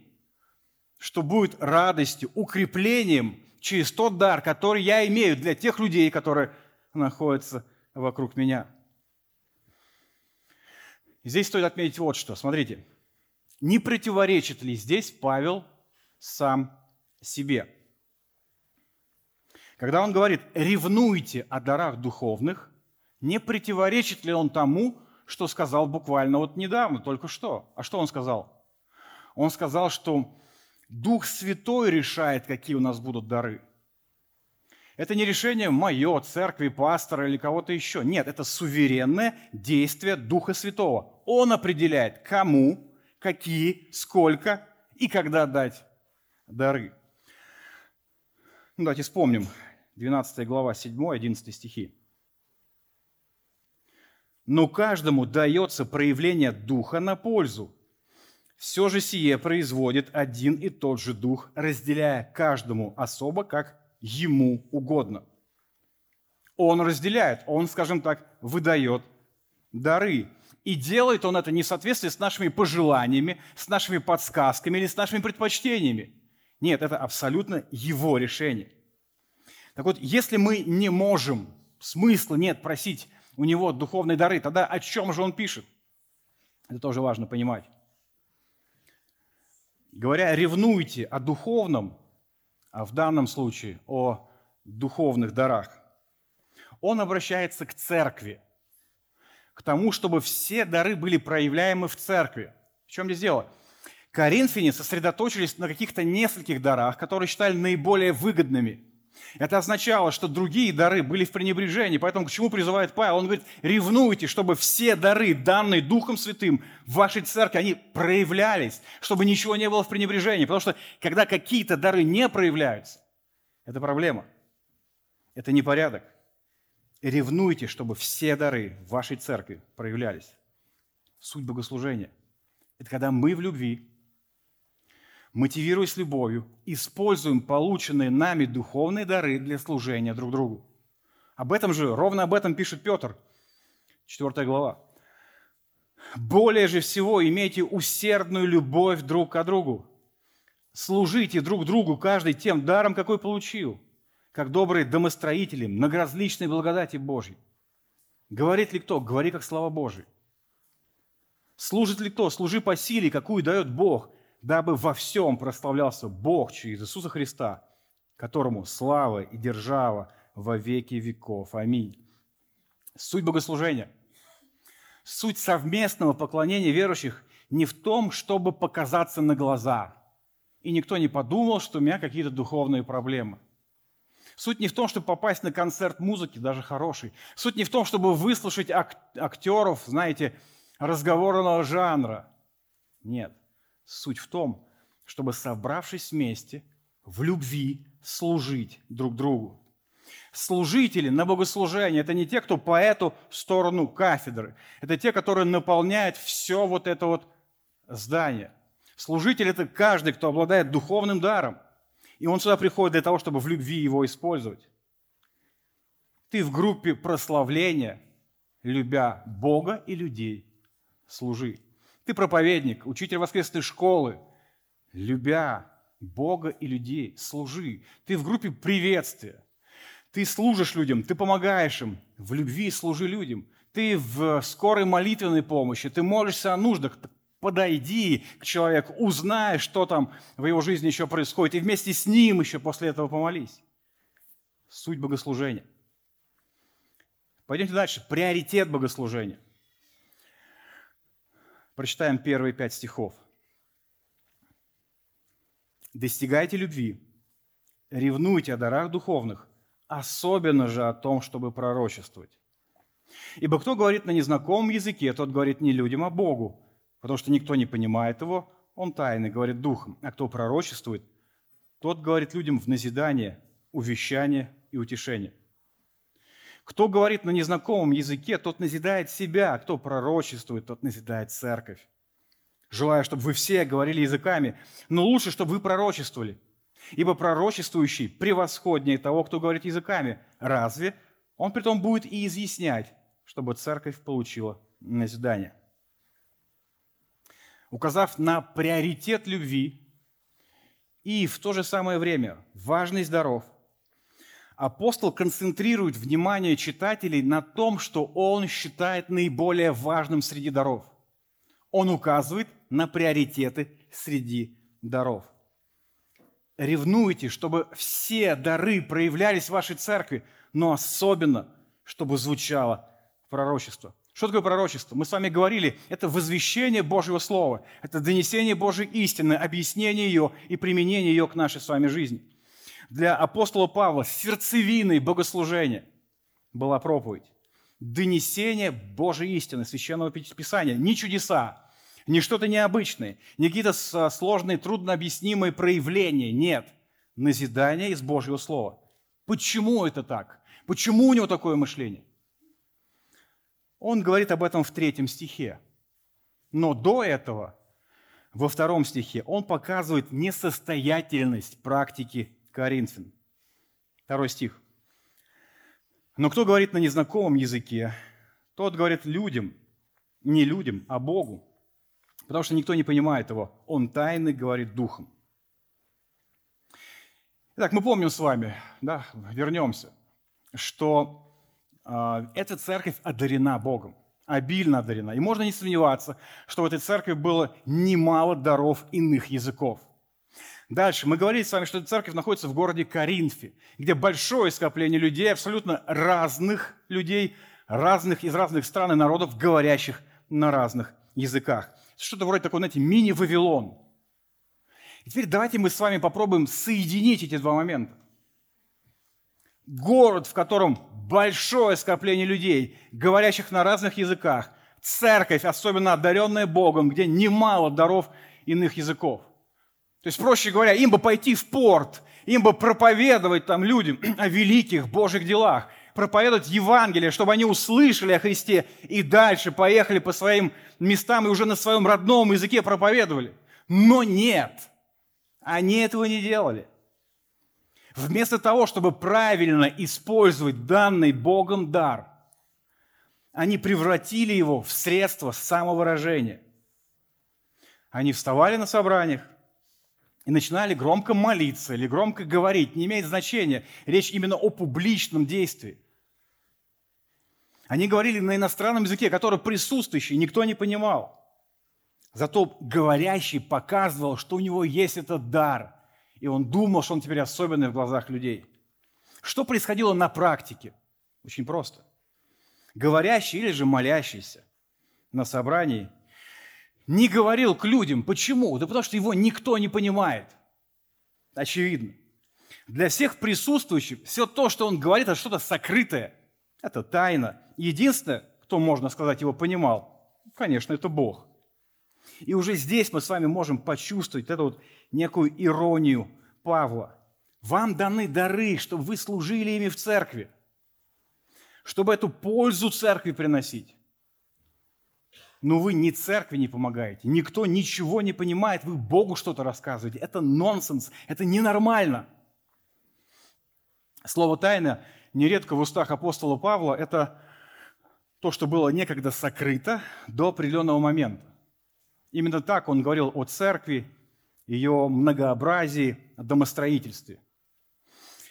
[SPEAKER 2] что будет радостью, укреплением через тот дар, который я имею для тех людей, которые находятся вокруг меня – Здесь стоит отметить вот что. Смотрите, не противоречит ли здесь Павел сам себе? Когда он говорит «ревнуйте о дарах духовных», не противоречит ли он тому, что сказал буквально вот недавно, только что? А что он сказал? Он сказал, что Дух Святой решает, какие у нас будут дары. Это не решение мое, церкви, пастора или кого-то еще. Нет, это суверенное действие Духа Святого. Он определяет, кому, какие, сколько и когда дать дары. Ну, давайте вспомним 12 глава 7-11 стихи. но каждому дается проявление Духа на пользу. Все же сие производит один и тот же Дух, разделяя каждому особо, как ему угодно. Он разделяет, он, скажем так, выдает дары. И делает он это не в соответствии с нашими пожеланиями, с нашими подсказками или с нашими предпочтениями. Нет, это абсолютно его решение. Так вот, если мы не можем, смысла нет просить у него духовные дары, тогда о чем же он пишет? Это тоже важно понимать. Говоря, ревнуйте о духовном, а в данном случае о духовных дарах, он обращается к церкви, к тому, чтобы все дары были проявляемы в церкви. В чем здесь дело? Коринфяне сосредоточились на каких-то нескольких дарах, которые считали наиболее выгодными. Это означало, что другие дары были в пренебрежении. Поэтому к чему призывает Павел? Он говорит, ревнуйте, чтобы все дары, данные Духом Святым в вашей церкви, они проявлялись, чтобы ничего не было в пренебрежении. Потому что когда какие-то дары не проявляются, это проблема. Это непорядок. Ревнуйте, чтобы все дары в вашей церкви проявлялись. Суть богослужения – это когда мы в любви мотивируясь любовью, используем полученные нами духовные дары для служения друг другу. Об этом же, ровно об этом пишет Петр, 4 глава. «Более же всего имейте усердную любовь друг к другу. Служите друг другу каждый тем даром, какой получил, как добрые домостроители многоразличной благодати Божьей. Говорит ли кто? Говори, как слава Божия. Служит ли кто? Служи по силе, какую дает Бог, дабы во всем прославлялся Бог через Иисуса Христа, которому слава и держава во веки веков. Аминь. Суть богослужения, суть совместного поклонения верующих не в том, чтобы показаться на глаза. И никто не подумал, что у меня какие-то духовные проблемы. Суть не в том, чтобы попасть на концерт музыки, даже хороший. Суть не в том, чтобы выслушать актеров, знаете, разговорного жанра. Нет. Суть в том, чтобы, собравшись вместе, в любви служить друг другу. Служители на богослужение – это не те, кто по эту сторону кафедры. Это те, которые наполняют все вот это вот здание. Служитель – это каждый, кто обладает духовным даром. И он сюда приходит для того, чтобы в любви его использовать. Ты в группе прославления, любя Бога и людей, служи. Ты проповедник, учитель воскресной школы, любя Бога и людей, служи. Ты в группе приветствия. Ты служишь людям, ты помогаешь им. В любви служи людям. Ты в скорой молитвенной помощи, ты молишься о нуждах. Подойди к человеку, узнай, что там в его жизни еще происходит, и вместе с ним еще после этого помолись. Суть богослужения. Пойдемте дальше. Приоритет богослужения. Прочитаем первые пять стихов. «Достигайте любви, ревнуйте о дарах духовных, особенно же о том, чтобы пророчествовать. Ибо кто говорит на незнакомом языке, тот говорит не людям, а Богу, потому что никто не понимает его, он тайный говорит духом, а кто пророчествует, тот говорит людям в назидание, увещание и утешение. Кто говорит на незнакомом языке, тот назидает себя, кто пророчествует, тот назидает церковь. Желаю, чтобы вы все говорили языками, но лучше, чтобы вы пророчествовали. Ибо пророчествующий превосходнее того, кто говорит языками. Разве? Он при том будет и изъяснять, чтобы церковь получила назидание. Указав на приоритет любви и в то же самое время важность даров – апостол концентрирует внимание читателей на том, что он считает наиболее важным среди даров. Он указывает на приоритеты среди даров. Ревнуйте, чтобы все дары проявлялись в вашей церкви, но особенно, чтобы звучало пророчество. Что такое пророчество? Мы с вами говорили, это возвещение Божьего Слова, это донесение Божьей истины, объяснение ее и применение ее к нашей с вами жизни – для апостола Павла сердцевиной богослужения была проповедь. Донесение Божьей истины, Священного Писания. Не чудеса, не что-то необычное, не какие-то сложные, труднообъяснимые проявления. Нет. Назидание из Божьего Слова. Почему это так? Почему у него такое мышление? Он говорит об этом в третьем стихе. Но до этого, во втором стихе, он показывает несостоятельность практики Коринфян. Второй стих. Но кто говорит на незнакомом языке, тот говорит людям, не людям, а Богу, потому что никто не понимает его. Он тайны говорит духом. Итак, мы помним с вами, да, вернемся, что э, эта церковь одарена Богом, обильно одарена. И можно не сомневаться, что в этой церкви было немало даров иных языков. Дальше. Мы говорили с вами, что церковь находится в городе Коринфе, где большое скопление людей, абсолютно разных людей, разных из разных стран и народов, говорящих на разных языках. Что-то вроде такого, знаете, мини-Вавилон – и теперь давайте мы с вами попробуем соединить эти два момента. Город, в котором большое скопление людей, говорящих на разных языках, церковь, особенно одаренная Богом, где немало даров иных языков. То есть, проще говоря, им бы пойти в порт, им бы проповедовать там людям (clears throat) о великих Божьих делах, проповедовать Евангелие, чтобы они услышали о Христе и дальше поехали по своим местам и уже на своем родном языке проповедовали. Но нет – они этого не делали. Вместо того, чтобы правильно использовать данный Богом дар, они превратили его в средство самовыражения. Они вставали на собраниях и начинали громко молиться или громко говорить. Не имеет значения. Речь именно о публичном действии. Они говорили на иностранном языке, который присутствующий, никто не понимал. Зато говорящий показывал, что у него есть этот дар. И он думал, что он теперь особенный в глазах людей. Что происходило на практике? Очень просто. Говорящий или же молящийся на собрании не говорил к людям. Почему? Да потому что его никто не понимает. Очевидно. Для всех присутствующих все то, что он говорит, это что-то сокрытое. Это тайна. Единственное, кто, можно сказать, его понимал, конечно, это Бог. И уже здесь мы с вами можем почувствовать эту вот некую иронию Павла. Вам даны дары, чтобы вы служили ими в церкви, чтобы эту пользу церкви приносить. Но вы ни церкви не помогаете, никто ничего не понимает, вы Богу что-то рассказываете. Это нонсенс, это ненормально. Слово «тайна» нередко в устах апостола Павла – это то, что было некогда сокрыто до определенного момента. Именно так он говорил о церкви, ее многообразии, домостроительстве.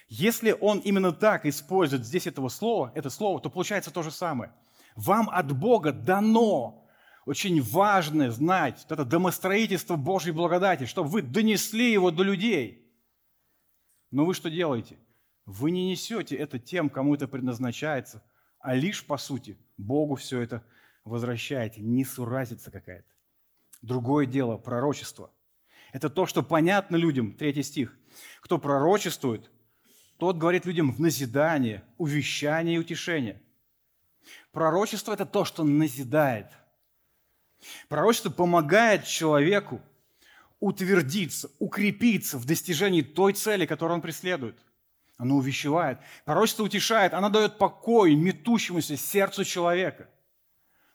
[SPEAKER 2] Если он именно так использует здесь этого слова, это слово, то получается то же самое. Вам от Бога дано очень важно знать это домостроительство Божьей благодати, чтобы вы донесли его до людей. Но вы что делаете? Вы не несете это тем, кому это предназначается, а лишь, по сути, Богу все это возвращаете. Несуразица какая-то. Другое дело – пророчество. Это то, что понятно людям, третий стих. Кто пророчествует, тот говорит людям в назидание, увещание и утешение. Пророчество – это то, что назидает. Пророчество помогает человеку утвердиться, укрепиться в достижении той цели, которую он преследует. Оно увещевает. Пророчество утешает, оно дает покой метущемуся сердцу человека –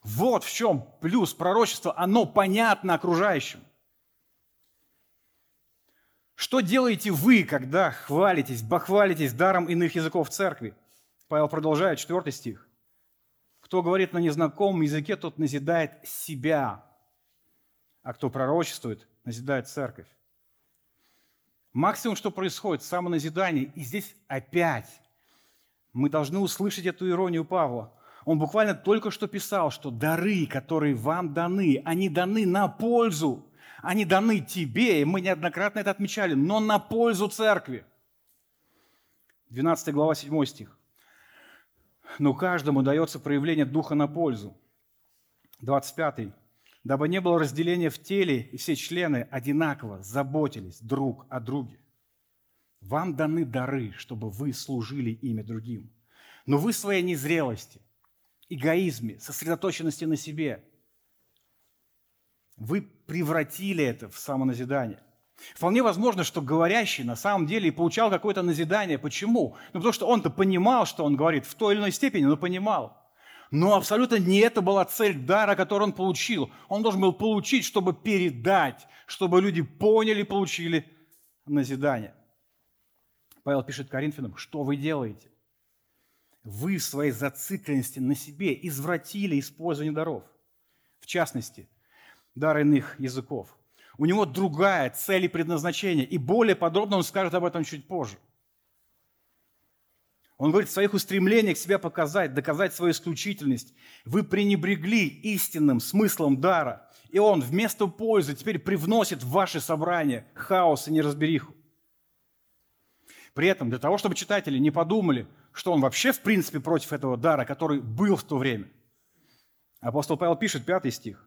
[SPEAKER 2] вот в чем плюс пророчества, оно понятно окружающим. Что делаете вы, когда хвалитесь, бахвалитесь даром иных языков в церкви? Павел продолжает, 4 стих. Кто говорит на незнакомом языке, тот назидает себя, а кто пророчествует, назидает церковь. Максимум, что происходит, самоназидание. И здесь опять мы должны услышать эту иронию Павла. Он буквально только что писал, что дары, которые вам даны, они даны на пользу. Они даны тебе, и мы неоднократно это отмечали, но на пользу церкви. 12 глава, 7 стих. Но каждому дается проявление Духа на пользу. 25. Дабы не было разделения в теле, и все члены одинаково заботились друг о друге. Вам даны дары, чтобы вы служили ими другим. Но вы своей незрелости – эгоизме, сосредоточенности на себе. Вы превратили это в самоназидание. Вполне возможно, что говорящий на самом деле и получал какое-то назидание. Почему? Ну, потому что он-то понимал, что он говорит, в той или иной степени, но понимал. Но абсолютно не это была цель дара, который он получил. Он должен был получить, чтобы передать, чтобы люди поняли, получили назидание. Павел пишет Коринфянам, что вы делаете? Вы в своей зацикленности на себе извратили использование даров. В частности, дар иных языков. У него другая цель и предназначение. И более подробно он скажет об этом чуть позже – он говорит, в своих устремлениях себя показать, доказать свою исключительность. Вы пренебрегли истинным смыслом дара. И он вместо пользы теперь привносит в ваше собрание хаос и неразбериху. При этом для того, чтобы читатели не подумали, что он вообще в принципе против этого дара, который был в то время. Апостол Павел пишет, пятый стих.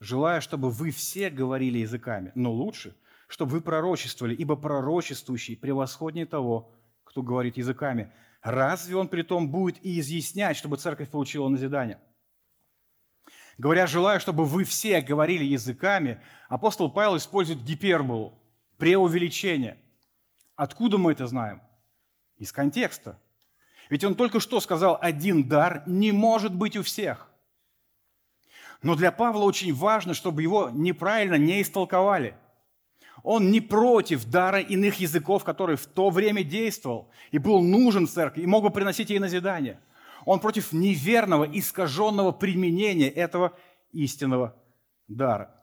[SPEAKER 2] «Желая, чтобы вы все говорили языками, но лучше, чтобы вы пророчествовали, ибо пророчествующий превосходнее того, кто говорит языками. Разве он при том будет и изъяснять, чтобы церковь получила назидание? Говоря, желаю, чтобы вы все говорили языками, апостол Павел использует гиперболу, преувеличение. Откуда мы это знаем? Из контекста. Ведь он только что сказал, один дар не может быть у всех. Но для Павла очень важно, чтобы его неправильно не истолковали – он не против дара иных языков, который в то время действовал и был нужен церкви, и мог бы приносить ей назидание. Он против неверного, искаженного применения этого истинного дара.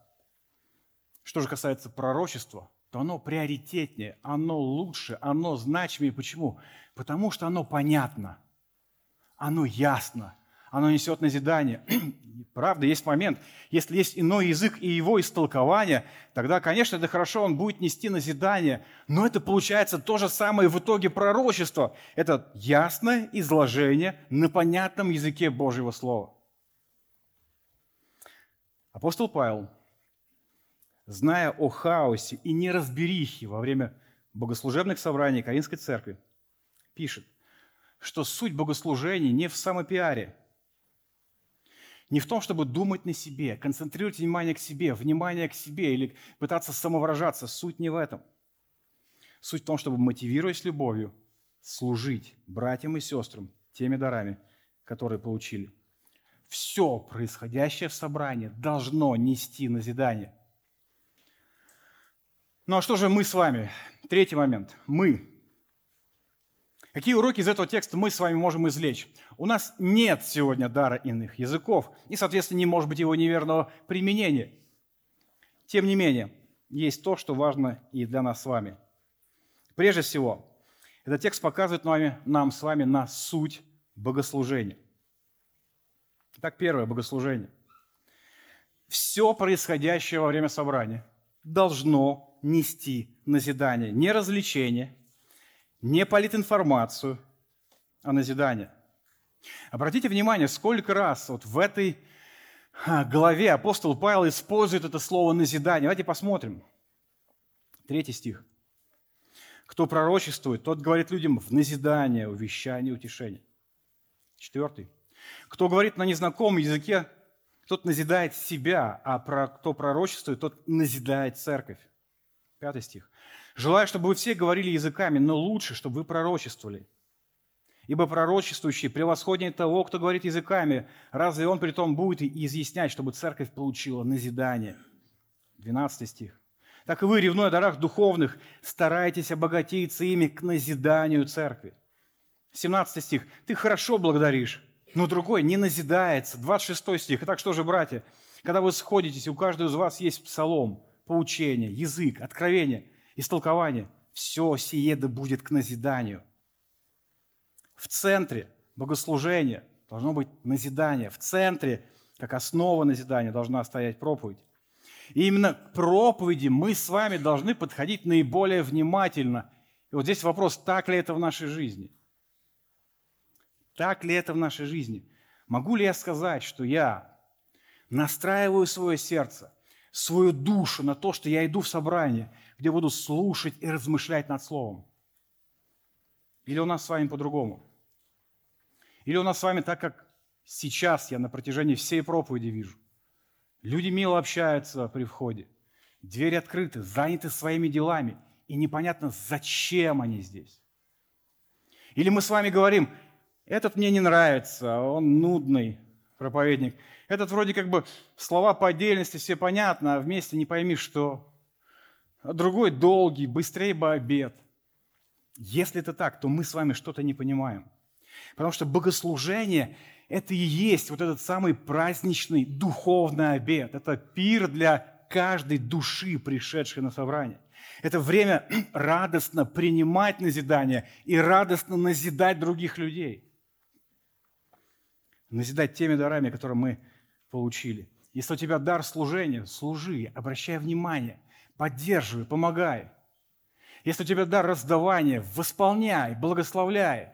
[SPEAKER 2] Что же касается пророчества, то оно приоритетнее, оно лучше, оно значимее. Почему? Потому что оно понятно, оно ясно, оно несет назидание. (clears throat) Правда, есть момент, если есть иной язык и его истолкование, тогда, конечно, это хорошо, он будет нести назидание, но это получается то же самое в итоге пророчество. Это ясное изложение на понятном языке Божьего Слова. Апостол Павел, зная о хаосе и неразберихе во время богослужебных собраний Каринской церкви, пишет, что суть богослужений не в самопиаре – не в том, чтобы думать на себе, концентрировать внимание к себе, внимание к себе или пытаться самовыражаться. Суть не в этом. Суть в том, чтобы, мотивируясь любовью, служить братьям и сестрам теми дарами, которые получили. Все происходящее в собрании должно нести назидание. Ну а что же мы с вами? Третий момент. Мы Какие уроки из этого текста мы с вами можем извлечь? У нас нет сегодня дара иных языков, и, соответственно, не может быть его неверного применения. Тем не менее, есть то, что важно и для нас с вами. Прежде всего, этот текст показывает нами, нам с вами на суть богослужения. Итак, первое богослужение. Все происходящее во время собрания должно нести назидание, не развлечение – не политинформацию, а назидание. Обратите внимание, сколько раз вот в этой главе апостол Павел использует это слово назидание. Давайте посмотрим. Третий стих. Кто пророчествует, тот говорит людям в назидание, увещание, утешение. Четвертый. Кто говорит на незнакомом языке, тот назидает себя, а кто пророчествует, тот назидает церковь. Пятый стих. Желаю, чтобы вы все говорили языками, но лучше, чтобы вы пророчествовали. Ибо пророчествующий превосходнее того, кто говорит языками, разве он при том будет и изъяснять, чтобы церковь получила назидание? 12 стих. Так и вы, ревной о дарах духовных, старайтесь обогатиться ими к назиданию церкви. 17 стих. Ты хорошо благодаришь, но другой не назидается. 26 стих. Итак, что же, братья, когда вы сходитесь, у каждого из вас есть псалом, поучение, язык, откровение – истолкование. Все сие да будет к назиданию. В центре богослужения должно быть назидание. В центре, как основа назидания, должна стоять проповедь. И именно к проповеди мы с вами должны подходить наиболее внимательно. И вот здесь вопрос, так ли это в нашей жизни? Так ли это в нашей жизни? Могу ли я сказать, что я настраиваю свое сердце, свою душу на то, что я иду в собрание, где буду слушать и размышлять над Словом? Или у нас с вами по-другому? Или у нас с вами так, как сейчас я на протяжении всей проповеди вижу? Люди мило общаются при входе, двери открыты, заняты своими делами, и непонятно, зачем они здесь. Или мы с вами говорим, Этот мне не нравится, он нудный проповедник. Этот вроде как бы слова по отдельности все понятно, а вместе не пойми что. А другой долгий, быстрее бы обед. Если это так, то мы с вами что-то не понимаем. Потому что богослужение – это и есть вот этот самый праздничный духовный обед. Это пир для каждой души, пришедшей на собрание. Это время (clears throat) радостно принимать назидание и радостно назидать других людей. Назидать теми дарами, которые мы получили. Если у тебя дар служения, служи, обращай внимание, поддерживай, помогай. Если у тебя дар раздавания, восполняй, благословляй.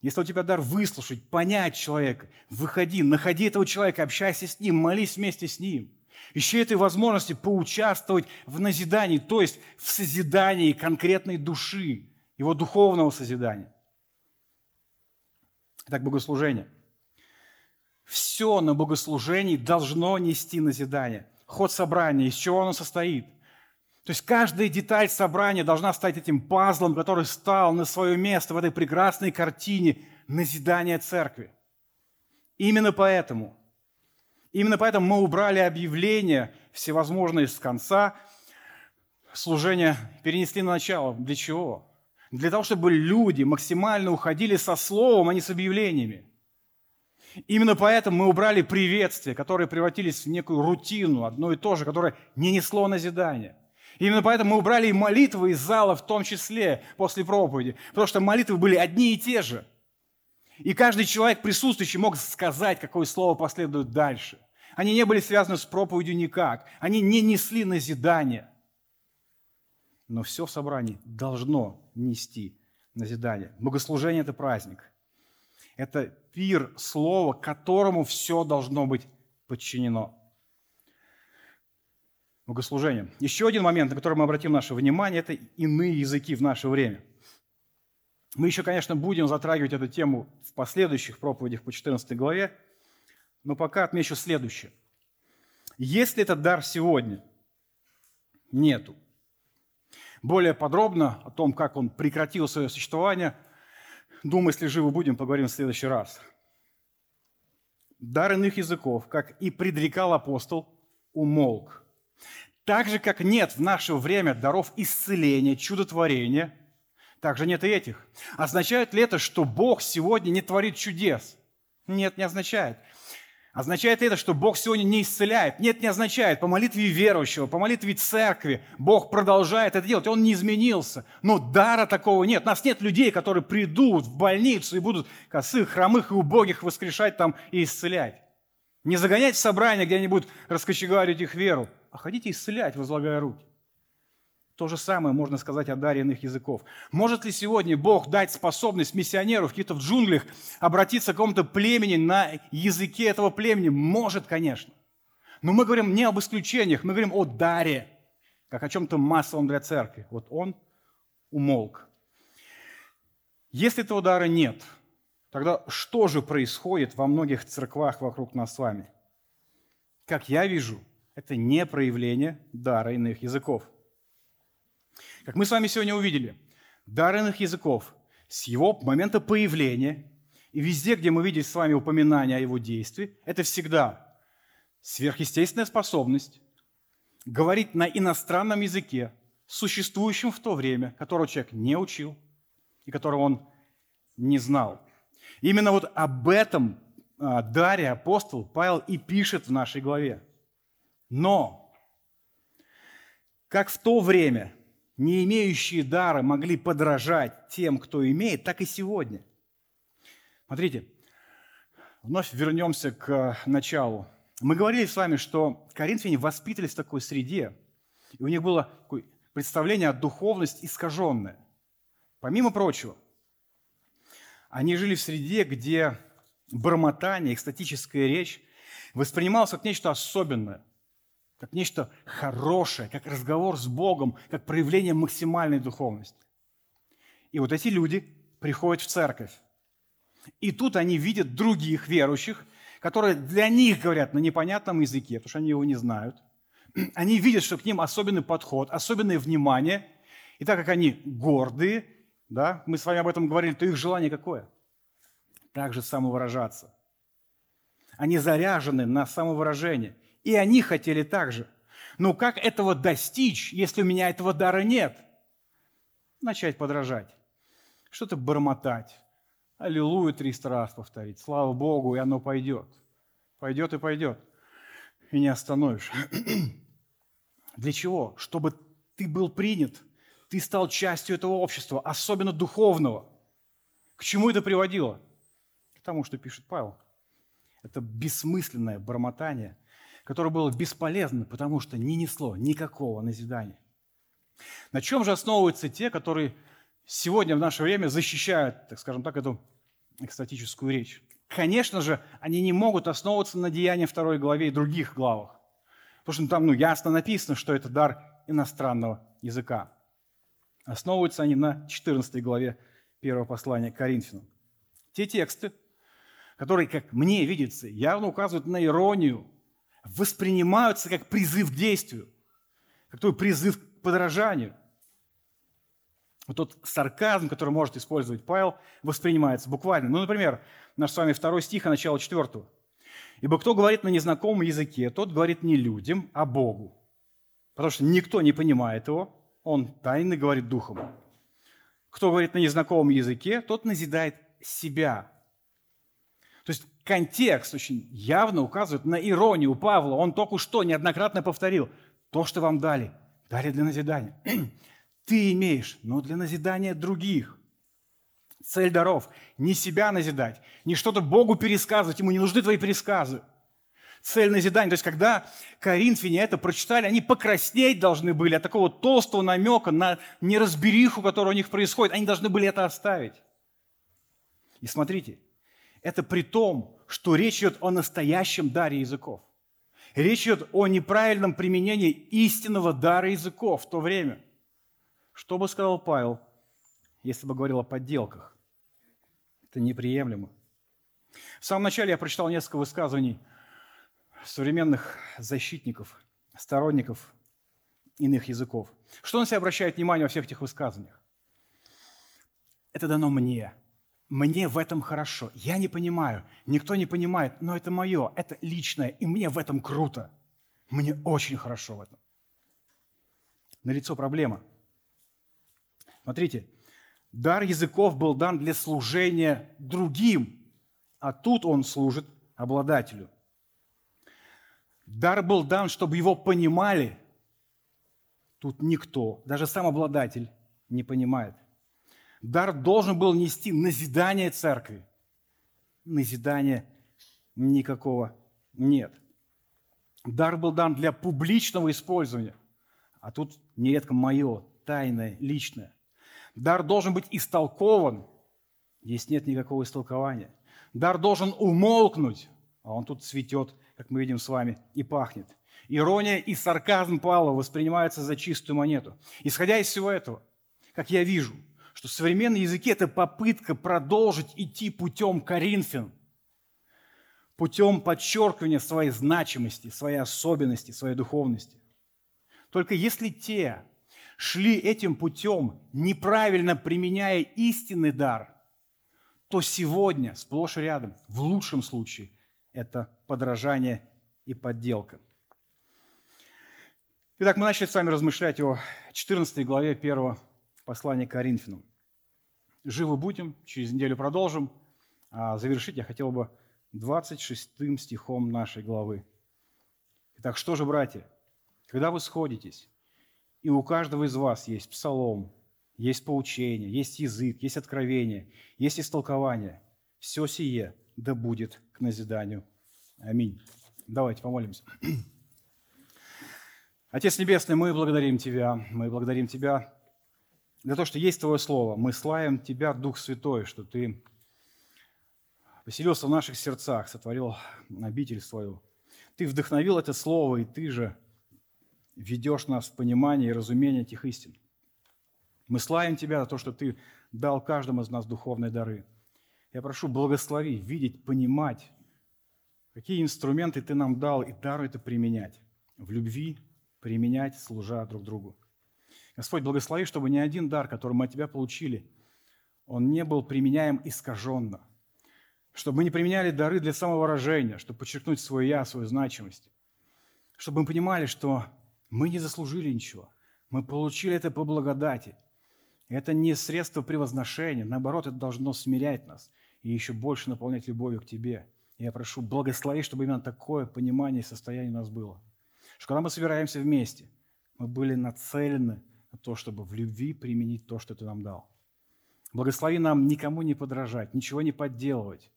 [SPEAKER 2] Если у тебя дар выслушать, понять человека, выходи, находи этого человека, общайся с ним, молись вместе с ним. Ищи этой возможности поучаствовать в назидании, то есть в созидании конкретной души, его духовного созидания. Так, богослужение. Все на богослужении должно нести назидание. Ход собрания, из чего оно состоит – то есть каждая деталь собрания должна стать этим пазлом, который стал на свое место в этой прекрасной картине назидания церкви. Именно поэтому, именно поэтому мы убрали объявления всевозможные с конца служения, перенесли на начало. Для чего? Для того, чтобы люди максимально уходили со словом, а не с объявлениями. Именно поэтому мы убрали приветствия, которые превратились в некую рутину, одно и то же, которое не несло назидания – Именно поэтому мы убрали и молитвы из зала, в том числе после проповеди, потому что молитвы были одни и те же. И каждый человек присутствующий мог сказать, какое слово последует дальше. Они не были связаны с проповедью никак. Они не несли назидания. Но все в собрании должно нести назидание. Богослужение – это праздник. Это пир слова, которому все должно быть подчинено богослужения. Еще один момент, на который мы обратим наше внимание, это иные языки в наше время. Мы еще, конечно, будем затрагивать эту тему в последующих проповедях по 14 главе, но пока отмечу следующее. Если этот дар сегодня нету, более подробно о том, как он прекратил свое существование, думаю, если живы будем, поговорим в следующий раз. Дар иных языков, как и предрекал апостол, умолк – так же, как нет в наше время даров исцеления, чудотворения, так же нет и этих. Означает ли это, что Бог сегодня не творит чудес? Нет, не означает. Означает это, что Бог сегодня не исцеляет? Нет, не означает. По молитве верующего, по молитве церкви Бог продолжает это делать, Он не изменился. Но дара такого нет. У нас нет людей, которые придут в больницу и будут косых, хромых и убогих воскрешать там и исцелять. Не загонять в собрание, где они будут раскочегарить их веру а ходите исцелять, возлагая руки. То же самое можно сказать о даре иных языков. Может ли сегодня Бог дать способность миссионеру в каких-то джунглях обратиться к какому-то племени на языке этого племени? Может, конечно. Но мы говорим не об исключениях, мы говорим о даре, как о чем-то массовом для церкви. Вот он умолк. Если этого дара нет, тогда что же происходит во многих церквах вокруг нас с вами? Как я вижу, это не проявление дара иных языков. Как мы с вами сегодня увидели, дар иных языков с его момента появления и везде, где мы видели с вами упоминание о его действии, это всегда сверхъестественная способность говорить на иностранном языке, существующем в то время, которого человек не учил и которого он не знал. Именно вот об этом а, даре апостол Павел и пишет в нашей главе. Но, как в то время не имеющие дара могли подражать тем, кто имеет, так и сегодня. Смотрите, вновь вернемся к началу. Мы говорили с вами, что коринфяне воспитывались в такой среде, и у них было такое представление о духовности искаженное. Помимо прочего, они жили в среде, где бормотание, экстатическая речь воспринималось как нечто особенное как нечто хорошее, как разговор с Богом, как проявление максимальной духовности. И вот эти люди приходят в церковь. И тут они видят других верующих, которые для них говорят на непонятном языке, потому что они его не знают. (clears throat) Они видят, что к ним особенный подход, особенное внимание. И так как они гордые да, мы с вами об этом говорили, то их желание какое? Также самовыражаться. Они заряжены на самовыражение. И они хотели так же. Но как этого достичь, если у меня этого дара нет? Начать подражать. Что-то бормотать. Аллилуйя 300 раз повторить. Слава Богу, и оно пойдет. Пойдет и пойдет. И не остановишь. (clears throat) Для чего? Чтобы ты был принят, ты стал частью этого общества, особенно духовного. К чему это приводило? К тому, что пишет Павел. Это бессмысленное бормотание, которое было бесполезно, потому что не несло никакого назидания. На чем же основываются те, которые сегодня в наше время защищают, так скажем так, эту экстатическую речь? Конечно же, они не могут основываться на деянии второй главе и других главах. Потому что там ну, ясно написано, что это дар иностранного языка. Основываются они на 14 главе первого послания к Коринфянам. Те тексты, которые, как мне видится, явно указывают на иронию, воспринимаются как призыв к действию, как такой призыв к подражанию. Вот тот сарказм, который может использовать Павел, воспринимается буквально. Ну, например, наш с вами второй стих, а начало четвертого. Ибо кто говорит на незнакомом языке, тот говорит не людям, а Богу. Потому что никто не понимает его, он тайно говорит духом. Кто говорит на незнакомом языке, тот назидает себя. То есть контекст очень явно указывает на иронию Павла. Он только что неоднократно повторил. То, что вам дали, дали для назидания. (clears throat) Ты имеешь, но для назидания других. Цель даров – не себя назидать, не что-то Богу пересказывать, ему не нужны твои пересказы. Цель назидания, то есть когда коринфяне это прочитали, они покраснеть должны были от такого толстого намека на неразбериху, которая у них происходит. Они должны были это оставить. И смотрите, это при том, что речь идет о настоящем даре языков. Речь идет о неправильном применении истинного дара языков в то время. Что бы сказал Павел, если бы говорил о подделках? Это неприемлемо. В самом начале я прочитал несколько высказываний современных защитников, сторонников иных языков. Что на себя обращает внимание во всех этих высказываниях? Это дано мне. Мне в этом хорошо. Я не понимаю, никто не понимает, но это мое, это личное, и мне в этом круто. Мне очень хорошо в этом. Налицо проблема. Смотрите, Дар языков был дан для служения другим, а тут он служит обладателю. Дар был дан, чтобы его понимали. Тут никто, даже сам обладатель, не понимает. Дар должен был нести назидание церкви. Назидания никакого нет. Дар был дан для публичного использования, а тут нередко мое, тайное, личное. Дар должен быть истолкован. Здесь нет никакого истолкования. Дар должен умолкнуть, а он тут цветет, как мы видим с вами, и пахнет. Ирония и сарказм Павла воспринимаются за чистую монету. Исходя из всего этого, как я вижу, что современные языки – это попытка продолжить идти путем Коринфян, путем подчеркивания своей значимости, своей особенности, своей духовности. Только если те, шли этим путем, неправильно применяя истинный дар, то сегодня сплошь и рядом, в лучшем случае, это подражание и подделка. Итак, мы начали с вами размышлять о 14 главе 1 послания к Коринфянам. Живы будем, через неделю продолжим. А завершить я хотел бы 26 стихом нашей главы. Итак, что же, братья, когда вы сходитесь, и у каждого из вас есть псалом, есть поучение, есть язык, есть откровение, есть истолкование. Все сие да будет к назиданию. Аминь. Давайте помолимся. Отец Небесный, мы благодарим Тебя, мы благодарим Тебя за то, что есть Твое Слово. Мы славим Тебя, Дух Святой, что Ты поселился в наших сердцах, сотворил обитель свою. Ты вдохновил это Слово, и Ты же ведешь нас в понимание и разумение этих истин. Мы славим Тебя за то, что Ты дал каждому из нас духовные дары. Я прошу, благослови, видеть, понимать, какие инструменты Ты нам дал, и дару это применять. В любви применять, служа друг другу. Господь, благослови, чтобы ни один дар, который мы от Тебя получили, он не был применяем искаженно. Чтобы мы не применяли дары для самовыражения, чтобы подчеркнуть свое «я», свою значимость. Чтобы мы понимали, что мы не заслужили ничего. Мы получили это по благодати. Это не средство превозношения. Наоборот, это должно смирять нас и еще больше наполнять любовью к Тебе. Я прошу, благослови, чтобы именно такое понимание и состояние у нас было. Что когда мы собираемся вместе, мы были нацелены на то, чтобы в любви применить то, что Ты нам дал. Благослови нам никому не подражать, ничего не подделывать,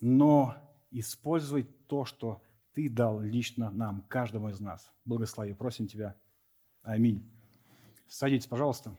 [SPEAKER 2] но использовать то, что Ты дал лично нам, каждому из нас. Благослови, просим Тебя. Аминь. Садитесь, пожалуйста.